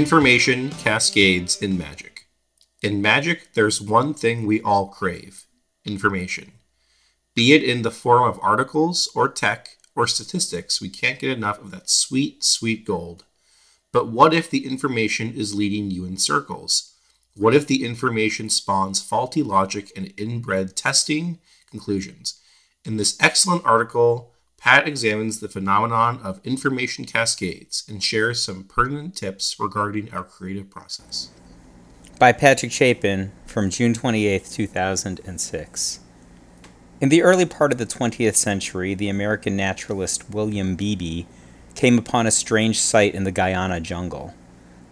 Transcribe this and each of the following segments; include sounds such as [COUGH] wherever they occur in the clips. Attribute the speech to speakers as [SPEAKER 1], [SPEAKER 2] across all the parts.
[SPEAKER 1] Information cascades in Magic. In Magic, there's one thing we all crave information. Be it in the form of articles or tech or statistics, we can't get enough of that sweet, sweet gold. But what if the information is leading you in circles? What if the information spawns faulty logic and inbred testing conclusions? In this excellent article, Pat examines the phenomenon of information cascades and shares some pertinent tips regarding our creative process.
[SPEAKER 2] By Patrick Chapin from June 28, 2006. In the early part of the 20th century, the American naturalist William Beebe came upon a strange sight in the Guyana jungle.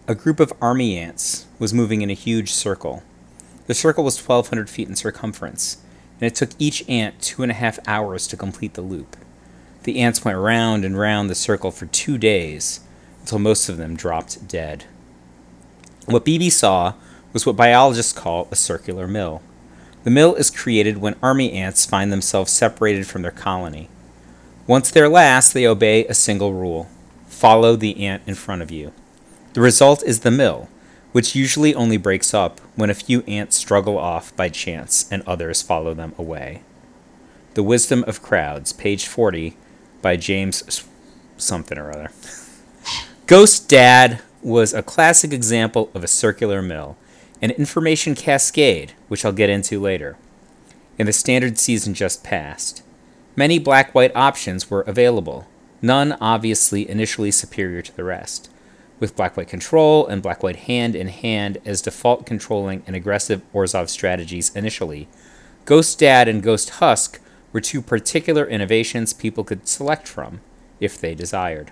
[SPEAKER 2] A group of army ants was moving in a huge circle. The circle was 1,200 feet in circumference, and it took each ant two and a half hours to complete the loop. The ants went round and round the circle for two days until most of them dropped dead. What Beebe saw was what biologists call a circular mill. The mill is created when army ants find themselves separated from their colony. Once they're last, they obey a single rule follow the ant in front of you. The result is the mill, which usually only breaks up when a few ants struggle off by chance and others follow them away. The Wisdom of Crowds, page 40, by James something or other. Ghost Dad was a classic example of a circular mill, an information cascade, which I'll get into later. In the standard season just passed, many black white options were available, none obviously initially superior to the rest. With black white control and black white hand in hand as default controlling and aggressive Orzhov strategies initially, Ghost Dad and Ghost Husk were two particular innovations people could select from if they desired.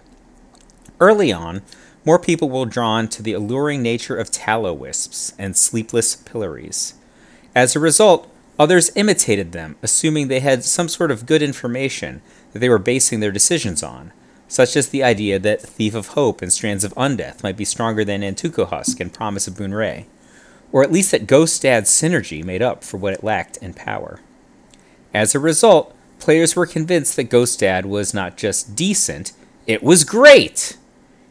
[SPEAKER 2] Early on, more people were drawn to the alluring nature of Tallowisps and sleepless pillories. As a result, others imitated them, assuming they had some sort of good information that they were basing their decisions on, such as the idea that Thief of Hope and Strands of Undeath might be stronger than Nantuko Husk and Promise of Bunrei, or at least that Ghost Dad's synergy made up for what it lacked in power. As a result, players were convinced that Ghost Dad was not just decent, it was great!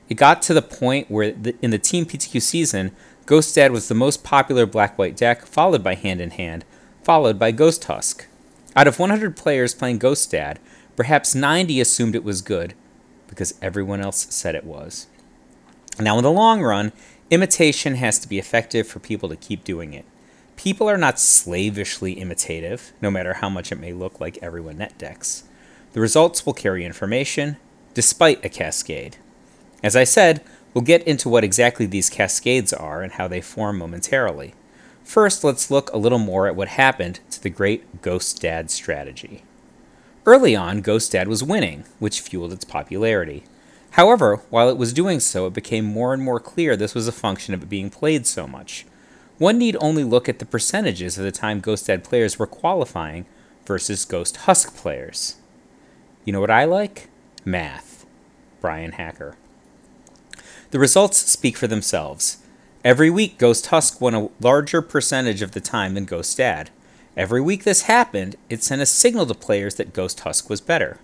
[SPEAKER 2] It got to the point where, the, in the Team PTQ season, Ghost Dad was the most popular black white deck, followed by Hand in Hand, followed by Ghost Husk. Out of 100 players playing Ghost Dad, perhaps 90 assumed it was good, because everyone else said it was. Now, in the long run, imitation has to be effective for people to keep doing it. People are not slavishly imitative, no matter how much it may look like everyone net decks. The results will carry information, despite a cascade. As I said, we'll get into what exactly these cascades are and how they form momentarily. First, let's look a little more at what happened to the great Ghost Dad strategy. Early on, Ghost Dad was winning, which fueled its popularity. However, while it was doing so, it became more and more clear this was a function of it being played so much. One need only look at the percentages of the time Ghost Dad players were qualifying versus Ghost Husk players. You know what I like? Math. Brian Hacker. The results speak for themselves. Every week, Ghost Husk won a larger percentage of the time than Ghost Dad. Every week this happened, it sent a signal to players that Ghost Husk was better.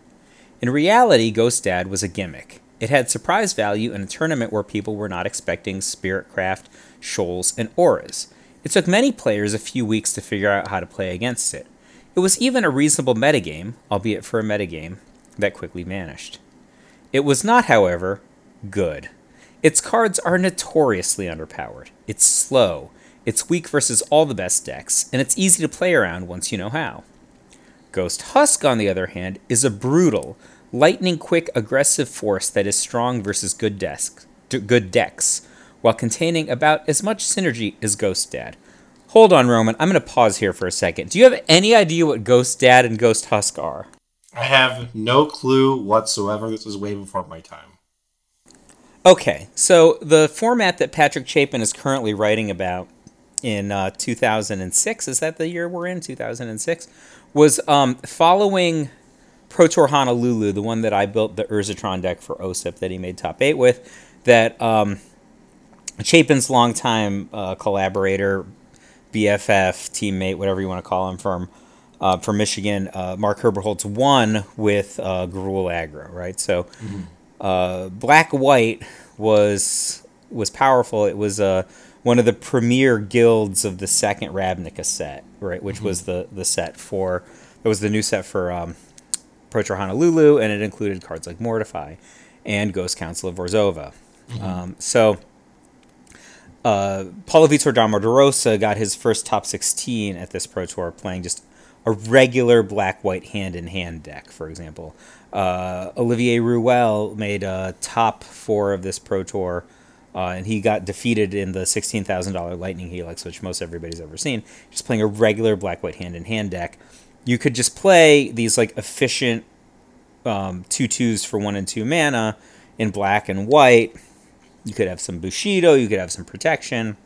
[SPEAKER 2] In reality, Ghost Dad was a gimmick. It had surprise value in a tournament where people were not expecting Spiritcraft, shoals, and auras. It took many players a few weeks to figure out how to play against it. It was even a reasonable metagame, albeit for a metagame, that quickly vanished. It was not, however, good. Its cards are notoriously underpowered. It's slow, it's weak versus all the best decks, and it's easy to play around once you know how. Ghost Husk, on the other hand, is a brutal, lightning quick, aggressive force that is strong versus good, desk, good decks, while containing about as much synergy as Ghost Dad. Hold on, Roman. I'm going to pause here for a second. Do you have any idea what Ghost Dad and Ghost Husk are?
[SPEAKER 1] I have no clue whatsoever. This was way before my time.
[SPEAKER 2] Okay, so the format that Patrick Chapin is currently writing about in uh, 2006, is that the year we're in? 2006? Was um, following Pro Tour Honolulu, the one that I built the Urzatron deck for Osyp that he made top eight with, that um, Chapin's longtime uh, collaborator, BFF, teammate, whatever you want to call him, from uh, from Michigan, uh, Mark Herberholz won with uh, Gruul Aggro, right? So, mm-hmm. uh, Black White was was powerful. It was uh, one of the premier guilds of the second Ravnica set, right? Which was the the set for it was the new set for um, Honolulu, and it included cards like Mortify and Ghost Council of Orzhova. Um, so uh, Paulo Vitor Damo da Rosa got his first top 16 at this Pro Tour playing just a regular black white hand in hand deck, for example. Uh, Olivier Ruel made a top four of this Pro Tour, uh, and he got defeated in the $16,000 Lightning Helix, which most everybody's ever seen. Just playing a regular black white hand in hand deck. You could just play these like efficient um, two twos for one and two mana in black and white. You could have some Bushido, you could have some protection.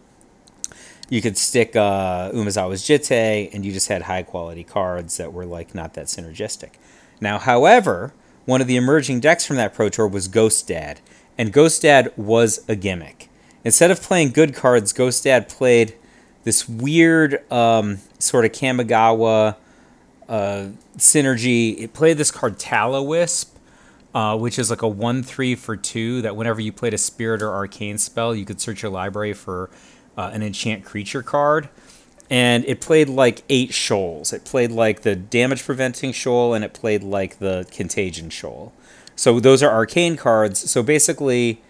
[SPEAKER 2] You could stick uh, Umezawa's Jitte, and you just had high quality cards that were like not that synergistic. Now, however, one of the emerging decks from that Pro Tour was Ghost Dad, and Ghost Dad was a gimmick. Instead of playing good cards, Ghost Dad played this weird um, sort of Kamigawa uh, synergy. It played this card Tallowisp, uh, which is like a 1 3 for 2 that whenever you played a spirit or arcane spell, you could search your library for uh, an enchant creature card. And it played like eight shoals. It played like the damage preventing shoal and it played like the contagion shoal. So those are arcane cards. So basically,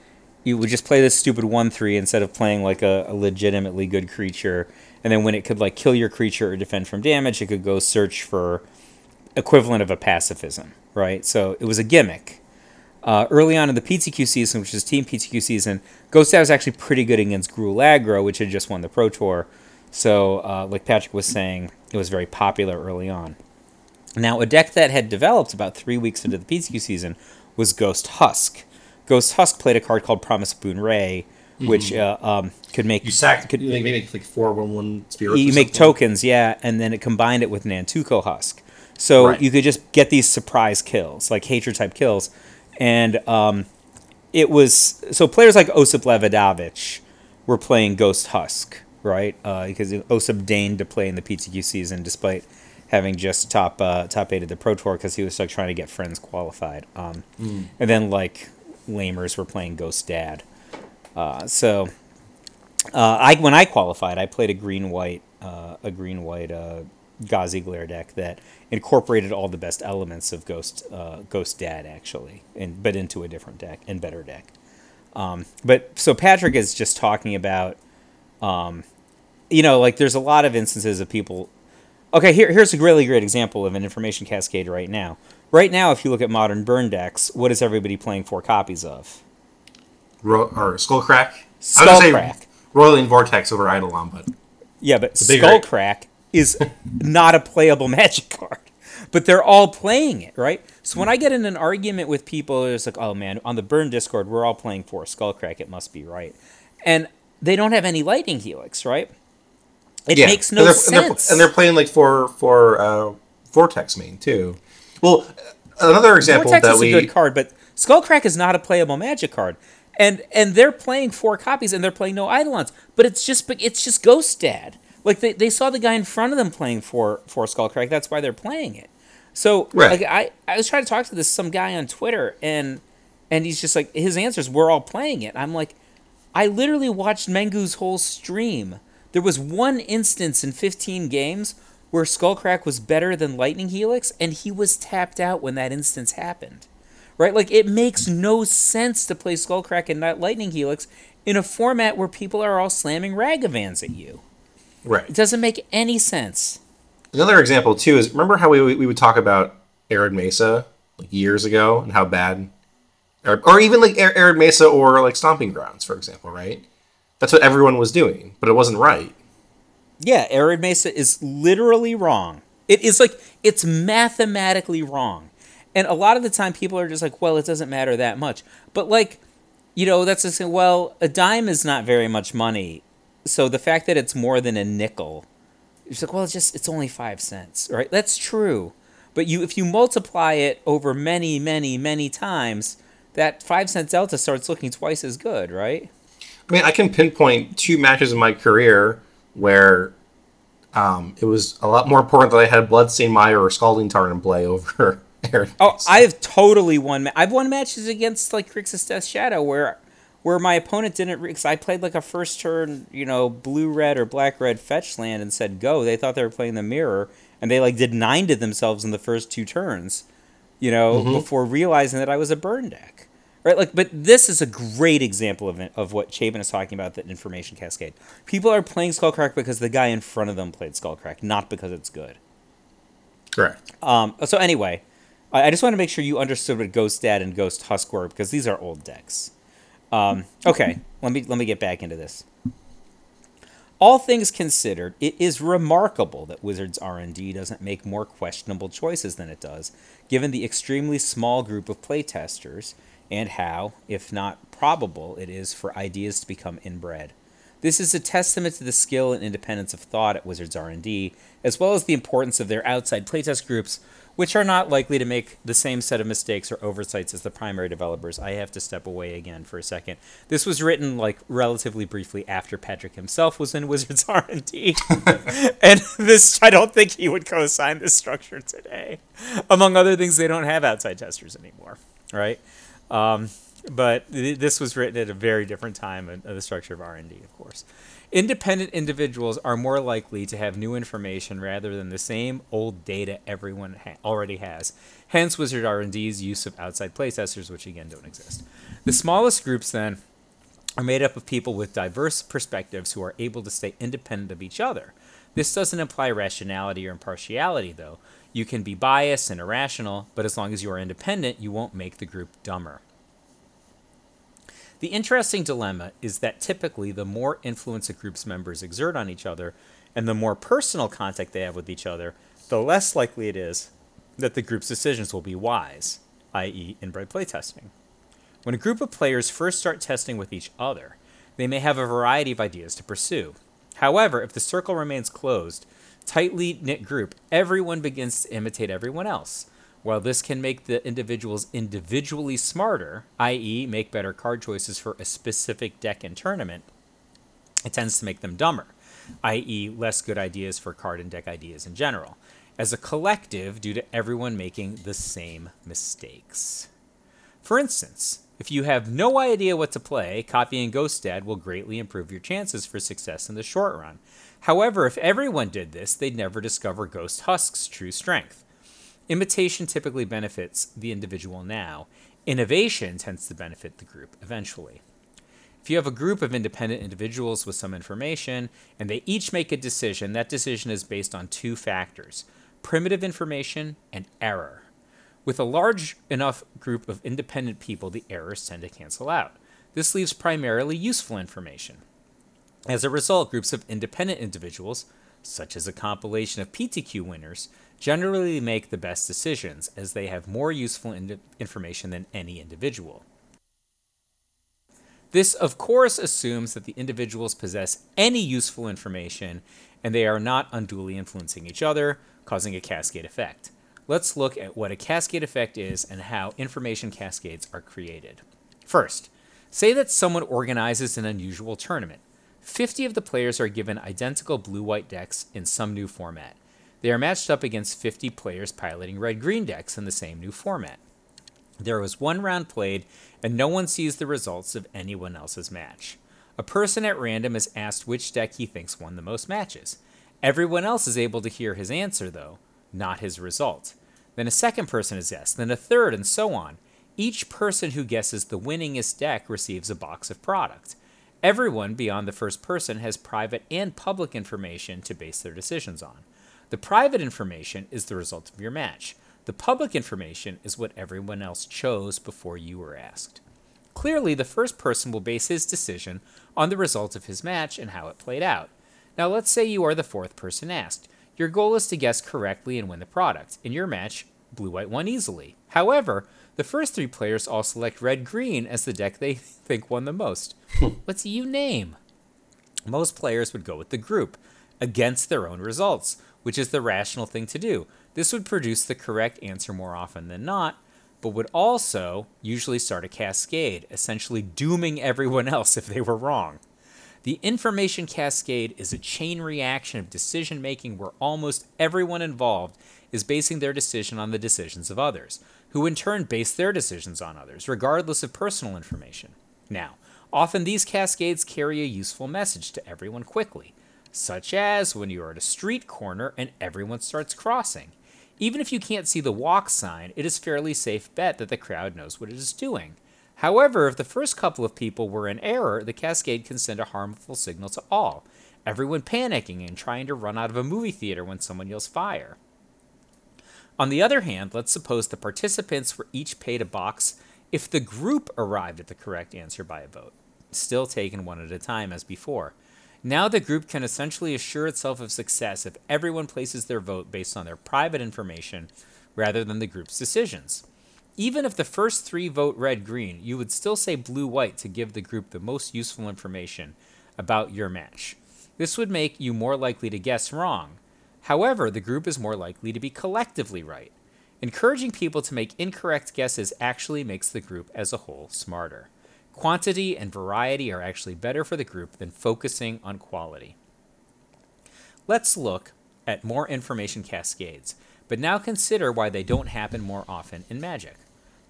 [SPEAKER 2] you would just play this stupid 1 3 instead of playing like a, a legitimately good creature. And then when it could like kill your creature or defend from damage, it could go search for equivalent of a pacifism, right? So it was a gimmick. Uh, early on in the PTQ season, which is Team PTQ season, Ghost Dad was actually pretty good against Gruul Aggro, which had just won the Pro Tour. So, uh, like Patrick was saying, it was very popular early on. Now, a deck that had developed about three weeks into the PTQ season was Ghost Husk. Ghost Husk played a card called Promise Bunrei, which uh, um, could make
[SPEAKER 1] You sack.
[SPEAKER 2] could
[SPEAKER 1] you make, maybe like four one one spirits.
[SPEAKER 2] you make tokens, yeah, and then it combined it with Nantuko Husk. So
[SPEAKER 1] Right.
[SPEAKER 2] you could just get these surprise kills, like hatred type kills, and um, it was so players like Osyp Lebedowicz were playing Ghost Husk, right? Uh, because Osyp deigned to play in the PTQ season despite having just top uh, top eight of the Pro Tour because he was like trying to get friends qualified. Um, And then like lamers were playing Ghost Dad. Uh, so uh, I when I qualified, I played a green white uh, a green white uh, Gauzy Glare deck that incorporated all the best elements of Ghost uh, Ghost Dad actually, and but into a different deck and better deck. Um, but so Patrick is just talking about, um, you know, like there's a lot of instances of people. Okay, here here's a really great example of an information cascade right now. Right now, if you look at modern burn decks, what is everybody playing four copies of?
[SPEAKER 1] Ro- or Skullcrack. I was gonna
[SPEAKER 2] Skullcrack.
[SPEAKER 1] Roiling Vortex over Eidolon, but
[SPEAKER 2] Yeah, but. Skullcrack is not a playable [LAUGHS] magic card. But they're all playing it, right? So when I get in an argument with people, it's like, oh man, on the Burn Discord, we're all playing for Skullcrack. It must be right. And they don't have any Lightning Helix, right? It
[SPEAKER 1] yeah,
[SPEAKER 2] makes no
[SPEAKER 1] they're-
[SPEAKER 2] sense.
[SPEAKER 1] And they're, and they're playing like for for uh, Vortex main too. Well, another example that we
[SPEAKER 2] Vortex
[SPEAKER 1] that
[SPEAKER 2] is
[SPEAKER 1] we
[SPEAKER 2] a good card, but Skullcrack is not a playable Magic card, and and they're playing four copies and they're playing no Eidolons, but it's just it's just Ghost Dad. Like they, they saw the guy in front of them playing for for Skullcrack, that's why they're playing it. So
[SPEAKER 1] Right.
[SPEAKER 2] like I I was trying to talk to this some guy on Twitter and and he's just like his answers we're all playing it. I'm like I literally watched Mengu's whole stream. There was one instance in 15 games where Skullcrack was better than Lightning Helix, and he was tapped out when that instance happened. Right? Like, it makes no sense to play Skullcrack and not Lightning Helix in a format where people are all slamming Ragavans at you. It doesn't make any sense.
[SPEAKER 1] Another example too is remember how we we would talk about Arid Mesa like years ago and how bad, or, or even like Ar- Arid Mesa or like Stomping Grounds for example, right? That's what everyone was doing, but it wasn't right.
[SPEAKER 2] Yeah, Arid Mesa is literally wrong. It is like it's mathematically wrong. And a lot of the time people are just like, well, it doesn't matter that much. But like, you know, that's just well, a dime is not very much money. So the fact that it's more than a nickel, it's like, well, it's just it's only five cents, right? That's true. But you if you multiply it over many, many, many times, that five cent delta starts looking twice as good, right?
[SPEAKER 1] I mean, I can pinpoint two matches in my career where um, it was a lot more important that I had Bloodstained Mire or Scalding Tarn in play [LAUGHS] over Arid
[SPEAKER 2] Oh, I've totally won. ma- I've won matches against like Grixis Death Shadow where, where my opponent didn't because I played like a first turn, you know, blue red or black red fetch land and said go. They thought they were playing the mirror and they like did nine to themselves in the first two turns, you know, mm-hmm. before realizing that I was a burn deck. Right, like, but this is a great example of of what Chapin is talking about. That information cascade. People are playing Skullcrack because the guy in front of them played Skullcrack, not because it's good.
[SPEAKER 1] Correct.
[SPEAKER 2] Um. So anyway, I just want to make sure you understood what Ghost Dad and Ghost Husk were because these are old decks. Um, okay, let me let me get back into this. All things considered, it is remarkable that Wizards R&D doesn't make more questionable choices than it does, given the extremely small group of playtesters and how, if not probable, it is for ideas to become inbred. This is a testament to the skill and independence of thought at Wizards R&D, as well as the importance of their outside playtest groups which are not likely to make the same set of mistakes or oversights as the primary developers. I have to step away again for a second. This was written like relatively briefly after Patrick himself was in [LAUGHS] Wizards R&D. [LAUGHS] and this I don't think he would co-sign this structure today. Among other things, they don't have outside testers anymore, right? Um, but th- this was written at a very different time of the structure of R&D, of course. Independent individuals are more likely to have new information rather than the same old data everyone ha- already has. Hence, Wizard R&D's use of outside playtesters, which again don't exist. The smallest groups then are made up of people with diverse perspectives who are able to stay independent of each other. This doesn't imply rationality or impartiality, though. You can be biased and irrational, but as long as you are independent, you won't make the group dumber. The interesting dilemma is that typically the more influence a group's members exert on each other and the more personal contact they have with each other, the less likely it is that the group's decisions will be wise, i.e., inbred playtesting. When a group of players first start testing with each other, they may have a variety of ideas to pursue. However, if the circle remains closed, tightly knit group, everyone begins to imitate everyone else. While this can make the individuals individually smarter, i.e., make better card choices for a specific deck and tournament, it tends to make them dumber, i.e., less good ideas for card and deck ideas in general, as a collective due to everyone making the same mistakes. For instance, if you have no idea what to play, copying Ghost Dad will greatly improve your chances for success in the short run. However, if everyone did this, they'd never discover Ghost Husk's true strength. Imitation typically benefits the individual now. Innovation tends to benefit the group eventually. If you have a group of independent individuals with some information and they each make a decision, that decision is based on two factors primitive information and error. With a large enough group of independent people, the errors tend to cancel out. This leaves primarily useful information. As a result, groups of independent individuals, such as a compilation of PTQ winners, generally make the best decisions as they have more useful in- information than any individual. This, of course, assumes that the individuals possess any useful information and they are not unduly influencing each other, causing a cascade effect. Let's look at what a cascade effect is and how information cascades are created. First, say that someone organizes an unusual tournament. 50 of the players are given identical blue white decks in some new format. They are matched up against 50 players piloting red green decks in the same new format. There was one round played, and no one sees the results of anyone else's match. A person at random is asked which deck he thinks won the most matches. Everyone else is able to hear his answer, though, not his result. Then a second person is asked, then a third, and so on. Each person who guesses the winningest deck receives a box of product. Everyone beyond the first person has private and public information to base their decisions on. The private information is the result of your match. The public information is what everyone else chose before you were asked. Clearly, the first person will base his decision on the result of his match and how it played out. Now, let's say you are the fourth person asked. Your goal is to guess correctly and win the product. In your match, Blue White won easily. However, the first three players all select Red Green as the deck they [LAUGHS] think won the most. What's you name? Most players would go with the group against their own results which is the rational thing to do. This would produce the correct answer more often than not, but would also usually start a cascade, essentially dooming everyone [LAUGHS] else if they were wrong. The information cascade is a chain reaction of decision making where almost everyone involved is basing their decision on the decisions of others, who in turn base their decisions on others, regardless of personal information. Now, Often these cascades carry a useful message to everyone quickly, such as when you are at a street corner and everyone starts crossing. Even if you can't see the walk sign, it is fairly safe bet that the crowd knows what it is doing. However, if the first couple of people were in error, the cascade can send a harmful signal to all, everyone panicking and trying to run out of a movie theater when someone yells fire. On the other hand, let's suppose the participants were each paid a box if the group arrived at the correct answer by a vote, still taken one at a time as before. Now the group can essentially assure itself of success if everyone places their vote based on their private information rather than the group's decisions. Even if the first three vote red green, you would still say blue white to give the group the most useful information about your match. This would make you more likely to guess wrong. However, the group is more likely to be collectively right. Encouraging people to make incorrect guesses actually makes the group as a whole smarter. Quantity and variety are actually better for the group than focusing on quality. Let's look at more information cascades, but now consider why they don't happen more often in Magic.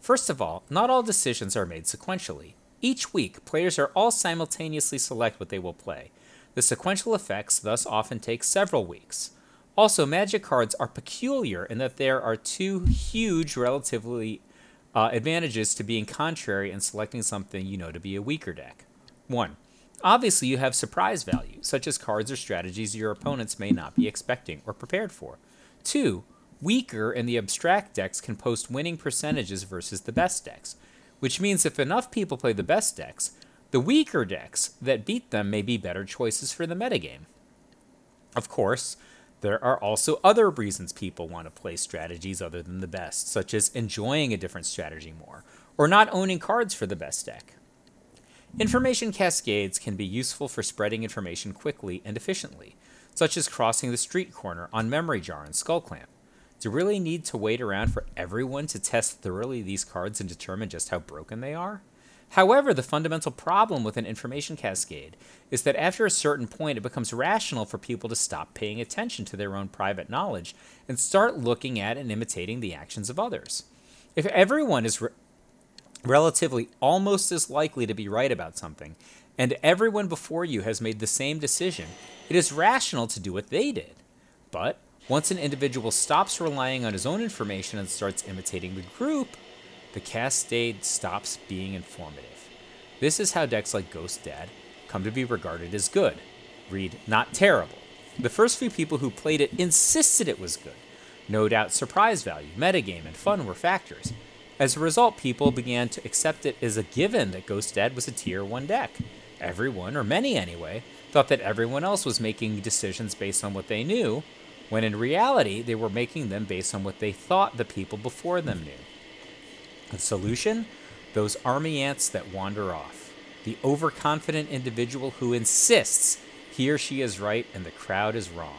[SPEAKER 2] First of all, not all decisions are made sequentially. Each week, players are all simultaneously select what they will play. The sequential effects thus often take several weeks. Also, magic cards are peculiar in that there are two huge relatively uh, advantages to being contrary and selecting something you know to be a weaker deck. One, obviously you have surprise value, such as cards or strategies your opponents may not be expecting or prepared for. Two, weaker and the abstract decks can post winning percentages versus the best decks, which means if enough people play the best decks, the weaker decks that beat them may be better choices for the metagame. Of course, there are also other reasons people want to play strategies other than the best, such as enjoying a different strategy more, or not owning cards for the best deck. Information cascades can be useful for spreading information quickly and efficiently, such as crossing the street corner on Memory Jar and Skullclamp. Do you really need to wait around for everyone to test thoroughly these cards and determine just how broken they are? However, the fundamental problem with an information cascade is that after a certain point, it becomes rational for people to stop paying attention to their own private knowledge and start looking at and imitating the actions of others. If everyone is re- relatively almost as likely to be right about something, and everyone before you has made the same decision, it is rational to do what they did. But once an individual stops relying on his own information and starts imitating the group, the cascade stops being informative. This is how decks like Ghost Dad come to be regarded as good. Read, not terrible. The first few people who played it insisted it was good. No doubt surprise value, metagame, and fun were factors. As a result, people began to accept it as a given that Ghost Dad was a tier 1 deck. Everyone, or many anyway, thought that everyone else was making decisions based on what they knew, when in reality, they were making them based on what they thought the people before them knew. The solution? Those army ants that wander off. The overconfident individual who insists he or she is right and the crowd is wrong.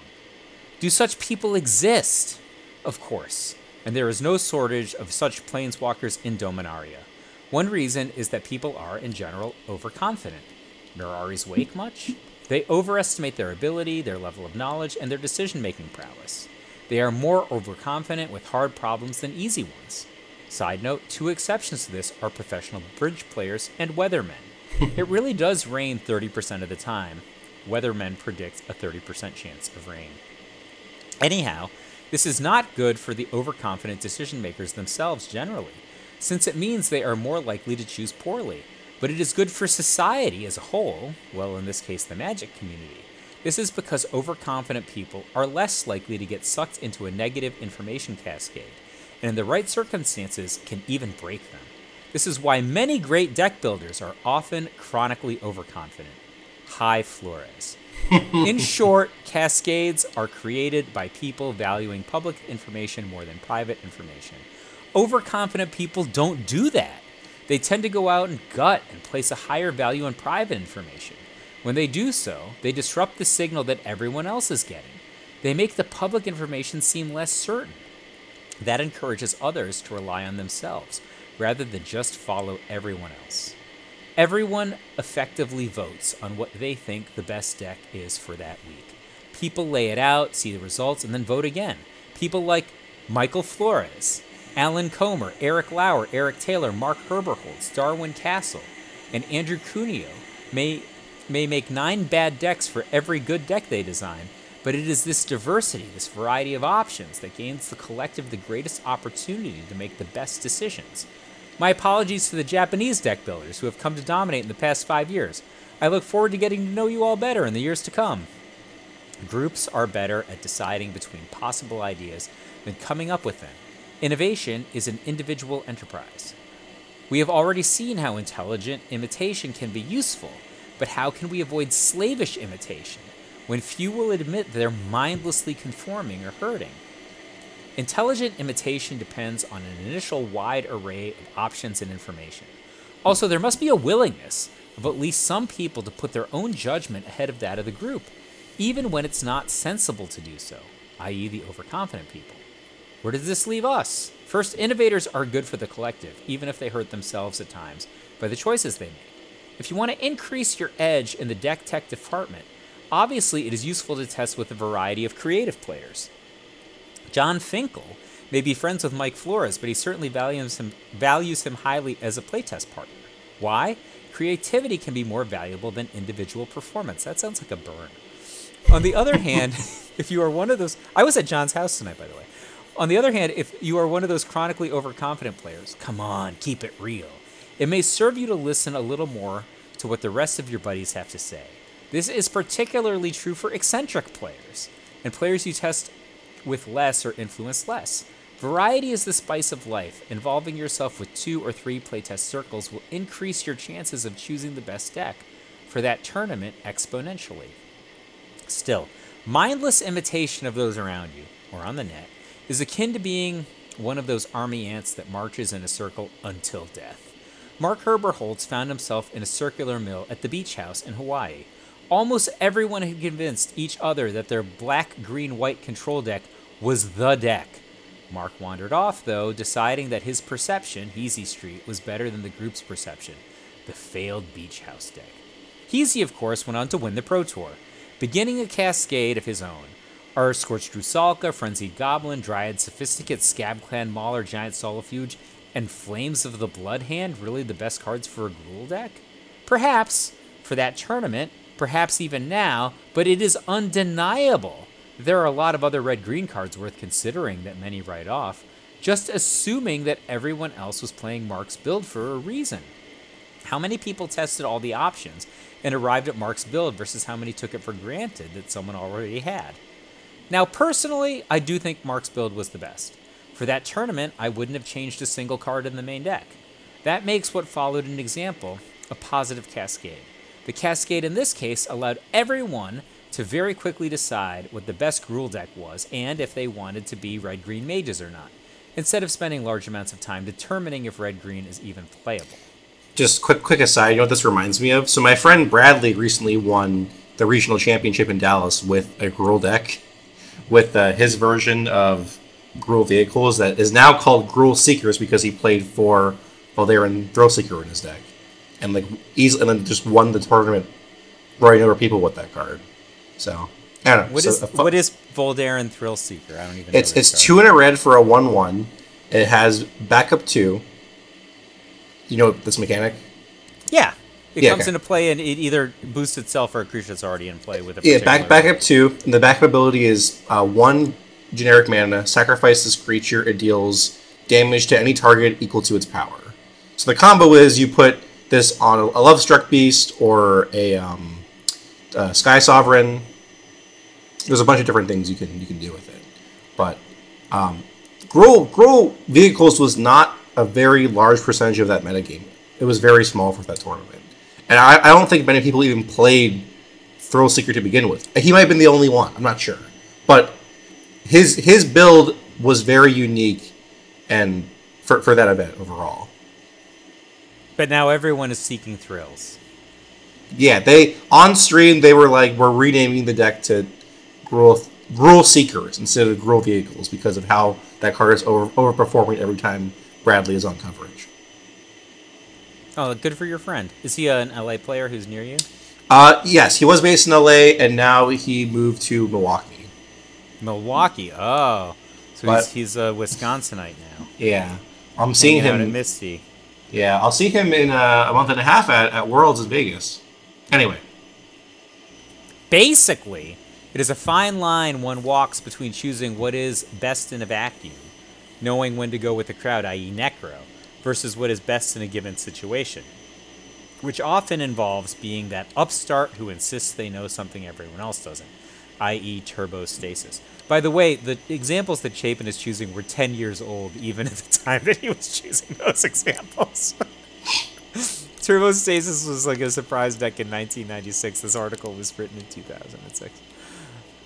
[SPEAKER 2] Do such people exist? Of course, and there is no shortage of such planeswalkers in Dominaria. One reason is that people are, in general, overconfident. Mirari's wake much? They overestimate their ability, their level of knowledge, and their decision making prowess. They are more overconfident with hard problems than easy ones. Side note two exceptions to this are professional bridge players and weathermen. it really does rain 30% of the time. Weathermen predict a 30% chance of rain. Anyhow, this is not good for the overconfident decision makers themselves generally, since it means they are more likely to choose poorly. But it is good for society as a whole, well, in this case, the magic community. This is because overconfident people are less likely to get sucked into a negative information cascade and in the right circumstances can even break them. This is why many great deck builders are often chronically overconfident. Hi Flores. [LAUGHS] in short, cascades are created by people valuing public information more than private information. Overconfident people don't do that. They tend to go out and gut and place a higher value on private information. When they do so, they disrupt the signal that everyone else is getting. They make the public information seem less certain. That encourages others to rely on themselves rather than just follow everyone else. Everyone effectively votes on what they think the best deck is for that week. People lay it out, see the results, and then vote again. People like Michael Flores, Alan Comer, Erik Lauer, Eric Taylor, Mark Herberholz, Darwin Kastle. and Andrew Cuneo may may make nine bad decks for every good deck they design, but it is this diversity, this variety of options that gains the collective the greatest opportunity to make the best decisions. My apologies to the Japanese deck builders who have come to dominate in the past five years. I look forward to getting to know you all better in the years to come. Groups are better at deciding between possible ideas than coming up with them. Innovation is an individual enterprise. We have already seen how intelligent imitation can be useful, but how can we avoid slavish imitation when few will admit they're mindlessly conforming or hurting? Intelligent imitation depends on an initial wide array of options and information. Also, there must be a willingness of at least some people to put their own judgment ahead of that of the group, even when it's not sensible to do so, i.e., the overconfident people. Where does this leave us? First, innovators are good for the collective, even if they hurt themselves at times by the choices they make. If you want to increase your edge in the deck tech department, obviously it is useful to test with a variety of creative players. Jon Finkel may be friends with Mike Flores, but he certainly values him, values him highly as a playtest partner. Why? Creativity can be more valuable than individual performance. That sounds like a burn. On the other hand, [LAUGHS] [LAUGHS] if you are one of those, I was at Jon's house tonight, by the way. On the other hand, if you are one of those chronically overconfident players, come on, keep it real. It may serve you to listen a little more to what the rest of your buddies have to say. This is particularly true for eccentric players and players you test with less or influence less. Variety is the spice of life. Involving yourself with two or three playtest circles will increase your chances of choosing the best deck for that tournament exponentially. Still, mindless imitation of those around you, or on the net, is akin to being one of those army ants that marches in a circle until death. Mark Herberholz found himself in a circular mill at the beach house in Hawaii. Almost everyone had convinced each other that their black, green, white control deck was the deck. Mark wandered off, though, deciding that his perception, Heezy Street, was better than the group's perception, the failed beach house deck. Heezy, of course, went on to win the Pro Tour, beginning a cascade of his own. Are Scorched Rusalka, Frenzied Goblin, Dryad Sophisticate, Scab Clan Mauler, Giant Solifuge, and Flames of the Blood Hand really the best cards for a Gruul deck? Perhaps, for that tournament, perhaps even now, but it is undeniable. There are a lot of other red green cards worth considering that many write off, just assuming that everyone else was playing Mark's build for a reason. How many people tested all the options and arrived at Mark's build versus how many took it for granted that someone already had? Now, personally, I do think Mark's build was the best. For that tournament, I wouldn't have changed a single card in the main deck. That makes what followed an example a positive cascade. The cascade in this case allowed everyone to very quickly decide what the best Gruul deck was and if they wanted to be red green mages or not, instead of spending large amounts of time determining if red green is even playable.
[SPEAKER 1] Just quick, quick aside. You know what this reminds me of? So my friend Bradley recently won the regional championship in Dallas with a Gruul deck, with uh, his version of Gruul vehicles that is now called Gruul Seekers because he played for Voldaren Thrillseeker in his deck, and like easily, and then just won the tournament, running over people with that card. So I don't know.
[SPEAKER 2] What
[SPEAKER 1] so
[SPEAKER 2] is
[SPEAKER 1] a fu-
[SPEAKER 2] what is Voldaren Thrillseeker? I don't even. know
[SPEAKER 1] It's it's
[SPEAKER 2] card.
[SPEAKER 1] two in a red for a one one. It has backup two. You know this mechanic?
[SPEAKER 2] Yeah, it
[SPEAKER 1] Yeah,
[SPEAKER 2] comes
[SPEAKER 1] okay.
[SPEAKER 2] into play and it either boosts itself or a creature that's already in play with a
[SPEAKER 1] Yeah, back backup two. And the backup ability is uh, one generic mana. Sacrifice this creature. It deals damage to any target equal to its power. So the combo is you put this on a, a love struck beast or a um, uh, sky sovereign. There's a bunch of different things you can you can do with it, but um, Gruul Gruul vehicles was not a very large percentage of that metagame. It was very small for that tournament, and I, I don't think many people even played Thrill Seeker to begin with. He might have been the only one. I'm not sure, but his his build was very unique, and for for that event overall.
[SPEAKER 2] But now everyone is seeking thrills.
[SPEAKER 1] Yeah, they on stream they were like we're renaming the deck to Gruul Gruul Seekers instead of Gruul Vehicles because of how that card is over overperforming every time Bradley is on coverage.
[SPEAKER 2] Oh, good for your friend. Is he an LA player who's near you?
[SPEAKER 1] Uh, yes, he was based in LA and now he moved to Milwaukee.
[SPEAKER 2] Milwaukee. Oh, so
[SPEAKER 1] But-
[SPEAKER 2] he's he's a Wisconsinite now.
[SPEAKER 1] Yeah, I'm seeing
[SPEAKER 2] Hanging in
[SPEAKER 1] him.
[SPEAKER 2] Misty.
[SPEAKER 1] Yeah, I'll see him in uh, a month and a half at, at Worlds in Vegas. Anyway,
[SPEAKER 2] Basically, it is a fine line one walks between choosing what is best in a vacuum, knowing when to go with the crowd, i.e., necro, versus what is best in a given situation, which often involves being that upstart who insists they know something everyone else doesn't, i.e., turbo stasis. By the way, the examples that Chapin is choosing were 10 years old, even at the time that he was choosing those examples. [LAUGHS] Turbo Stasis was like a surprise deck in 1996. This article was written in 2006.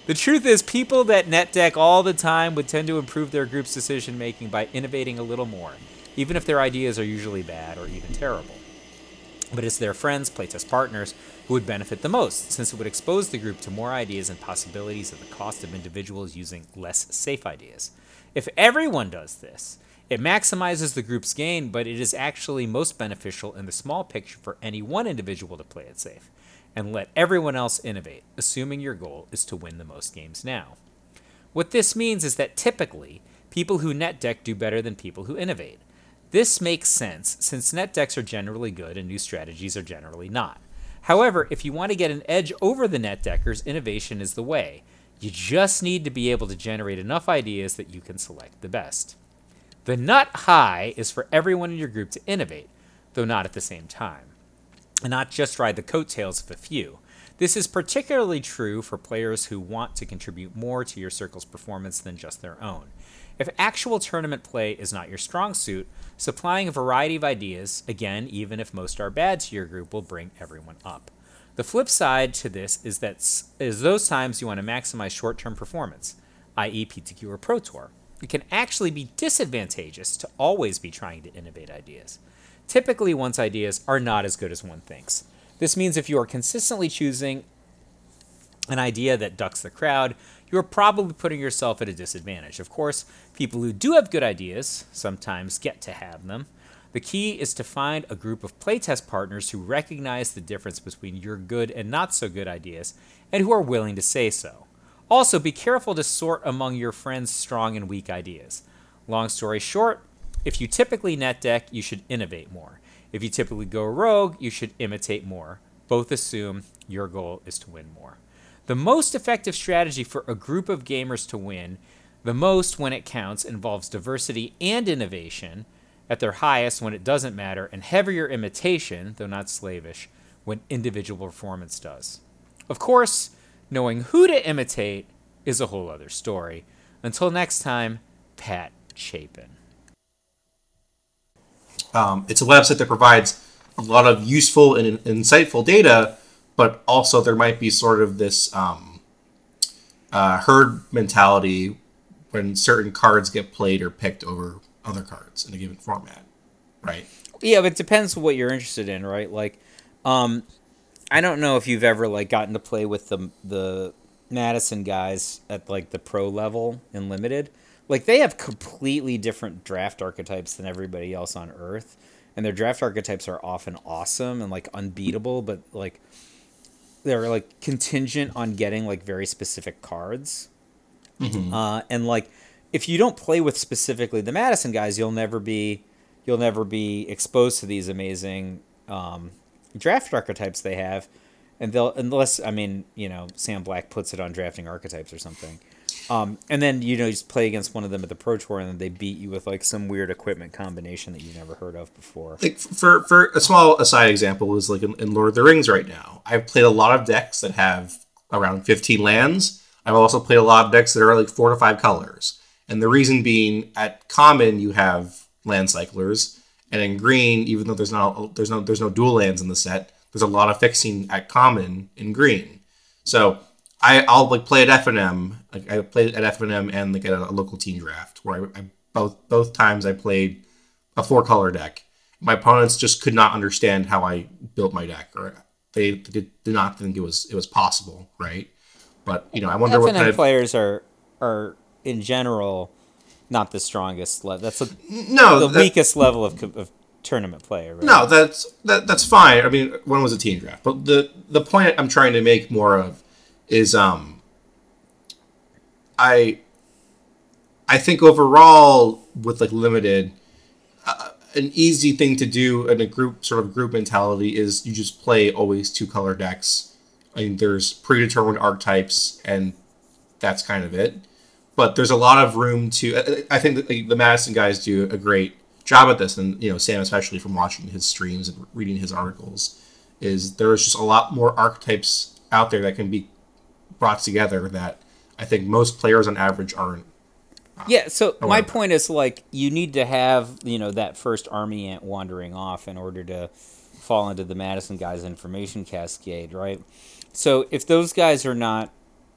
[SPEAKER 2] The truth is, people that net deck all the time would tend to improve their group's decision making by innovating a little more, even if their ideas are usually bad or even terrible. But it's their friends, playtest partners, would benefit the most, since it would expose the group to more ideas and possibilities at the cost of individuals using less safe ideas. If everyone does this, it maximizes the group's gain, but it is actually most beneficial in the small picture for any one individual to play it safe and let everyone else innovate, assuming your goal is to win the most games now. What this means is that typically, people who net deck do better than people who innovate. This makes sense since net decks are generally good and new strategies are generally not. However, if you want to get an edge over the net deckers, innovation is the way. You just need to be able to generate enough ideas that you can select the best. The nut high is for everyone in your group to innovate, though not at the same time, and not just ride the coattails of a few. This is particularly true for players who want to contribute more to your circle's performance than just their own. If actual tournament play is not your strong suit, supplying a variety of ideas, again, even if most are bad to your group, will bring everyone up. The flip side to this is that is those times you want to maximize short-term performance, i.e., PTQ or Pro Tour it can actually be disadvantageous to always be trying to innovate ideas. Typically, one's ideas are not as good as one thinks. This means if you are consistently choosing an idea that ducks the crowd, you are probably putting yourself at a disadvantage. Of course, people who do have good ideas sometimes get to have them. The key is to find a group of playtest partners who recognize the difference between your good and not so good ideas and who are willing to say so. Also, be careful to sort among your friends' strong and weak ideas. Long story short, if you typically net deck, you should innovate more. If you typically go rogue, you should imitate more. Both assume your goal is to win more. The most effective strategy for a group of gamers to win, the most when it counts, involves diversity and innovation at their highest when it doesn't matter, and heavier imitation, though not slavish, when individual performance does. Of course, Knowing who to imitate is a whole other story. Until next time, Pat Chapin.
[SPEAKER 1] Um, it's a website that provides a lot of useful and insightful data, but also there might be sort of this um, uh, herd mentality when certain cards get played or picked over other cards in a given format, right?
[SPEAKER 2] Yeah, but it depends what you're interested in, right? Like, um, I don't know if you've ever like gotten to play with the the Madison guys at like the pro level in limited. Like they have completely different draft archetypes than everybody else on earth. And their draft archetypes are often awesome and like unbeatable, but like they're like contingent on getting like very specific cards. Mm-hmm. Uh, and like if you don't play with specifically the Madison guys, you'll never be you'll never be exposed to these amazing um, draft archetypes they have, and they'll unless I mean you know Sam Black puts it on drafting archetypes or something. Um, and then you know you just play against one of them at the pro tour, and then they beat you with like some weird equipment combination that you never heard of before.
[SPEAKER 1] Like for for a small aside example is like in, in Lord of the Rings right now. I've played a lot of decks that have around fifteen lands. I've also played a lot of decks that are like four to five colors, and the reason being at common you have land cyclers, and in green, even though there's not there's no there's no dual lands in the set, there's a lot of fixing at common in green. So I I'll like play at FNM. Like I played at FNM and like at a local team draft where I, I both both times I played a four color deck. My opponents just could not understand how I built my deck, or they did, did not think it was it was possible, right? But you know, I wonder
[SPEAKER 2] FNM
[SPEAKER 1] what kind of
[SPEAKER 2] players are are in general not the strongest level. That's a,
[SPEAKER 1] no
[SPEAKER 2] the
[SPEAKER 1] that,
[SPEAKER 2] weakest level of, of tournament play. Right?
[SPEAKER 1] No, that's that, that's fine. I mean, when was a team draft, but the the point I'm trying to make more of is um I I think overall with like limited. Uh, an easy thing to do in a group sort of group mentality is you just play always two color decks. I mean, there's predetermined archetypes, and that's kind of it. But there's a lot of room to. I think the Madison guys do a great job at this, and you know Sam especially from watching his streams and reading his articles, is there's just a lot more archetypes out there that can be brought together that I think most players on average aren't
[SPEAKER 2] yeah, so my point is like you need to have, you know, that first army ant wandering off in order to fall into the Madison guys information cascade, right? So if those guys are not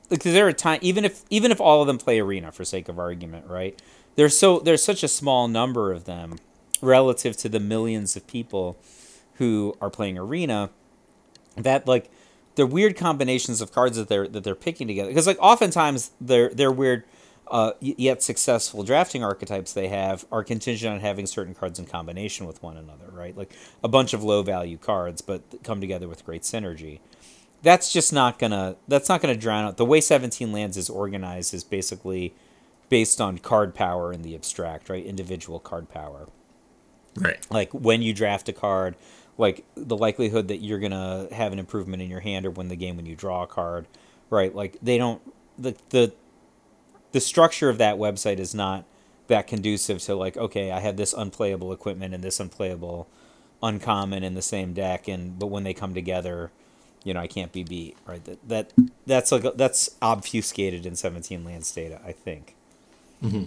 [SPEAKER 2] because there are time even if even if all of them play arena for sake of argument, right? There's so there's such a small number of them relative to the millions of people who are playing arena that like the weird combinations of cards that they're that they're picking together because like oftentimes they're they're weird uh, yet successful drafting archetypes they have are contingent on having certain cards in combination with one another, right? Like a bunch of low value cards, but come together with great synergy. That's just not gonna. That's not gonna drown out. The way Seventeen Lands is organized is basically based on card power in the abstract, right? Individual card power.
[SPEAKER 1] Right.
[SPEAKER 2] Like when you draft a card, like the likelihood that you're gonna have an improvement in your hand or win the game when you draw a card, right? Like they don't the the the structure of that website is not that conducive to like okay i have this unplayable equipment and this unplayable uncommon in the same deck and but when they come together you know i can't be beat right that, that that's like that's obfuscated in 17 lands data i think
[SPEAKER 1] mm-hmm.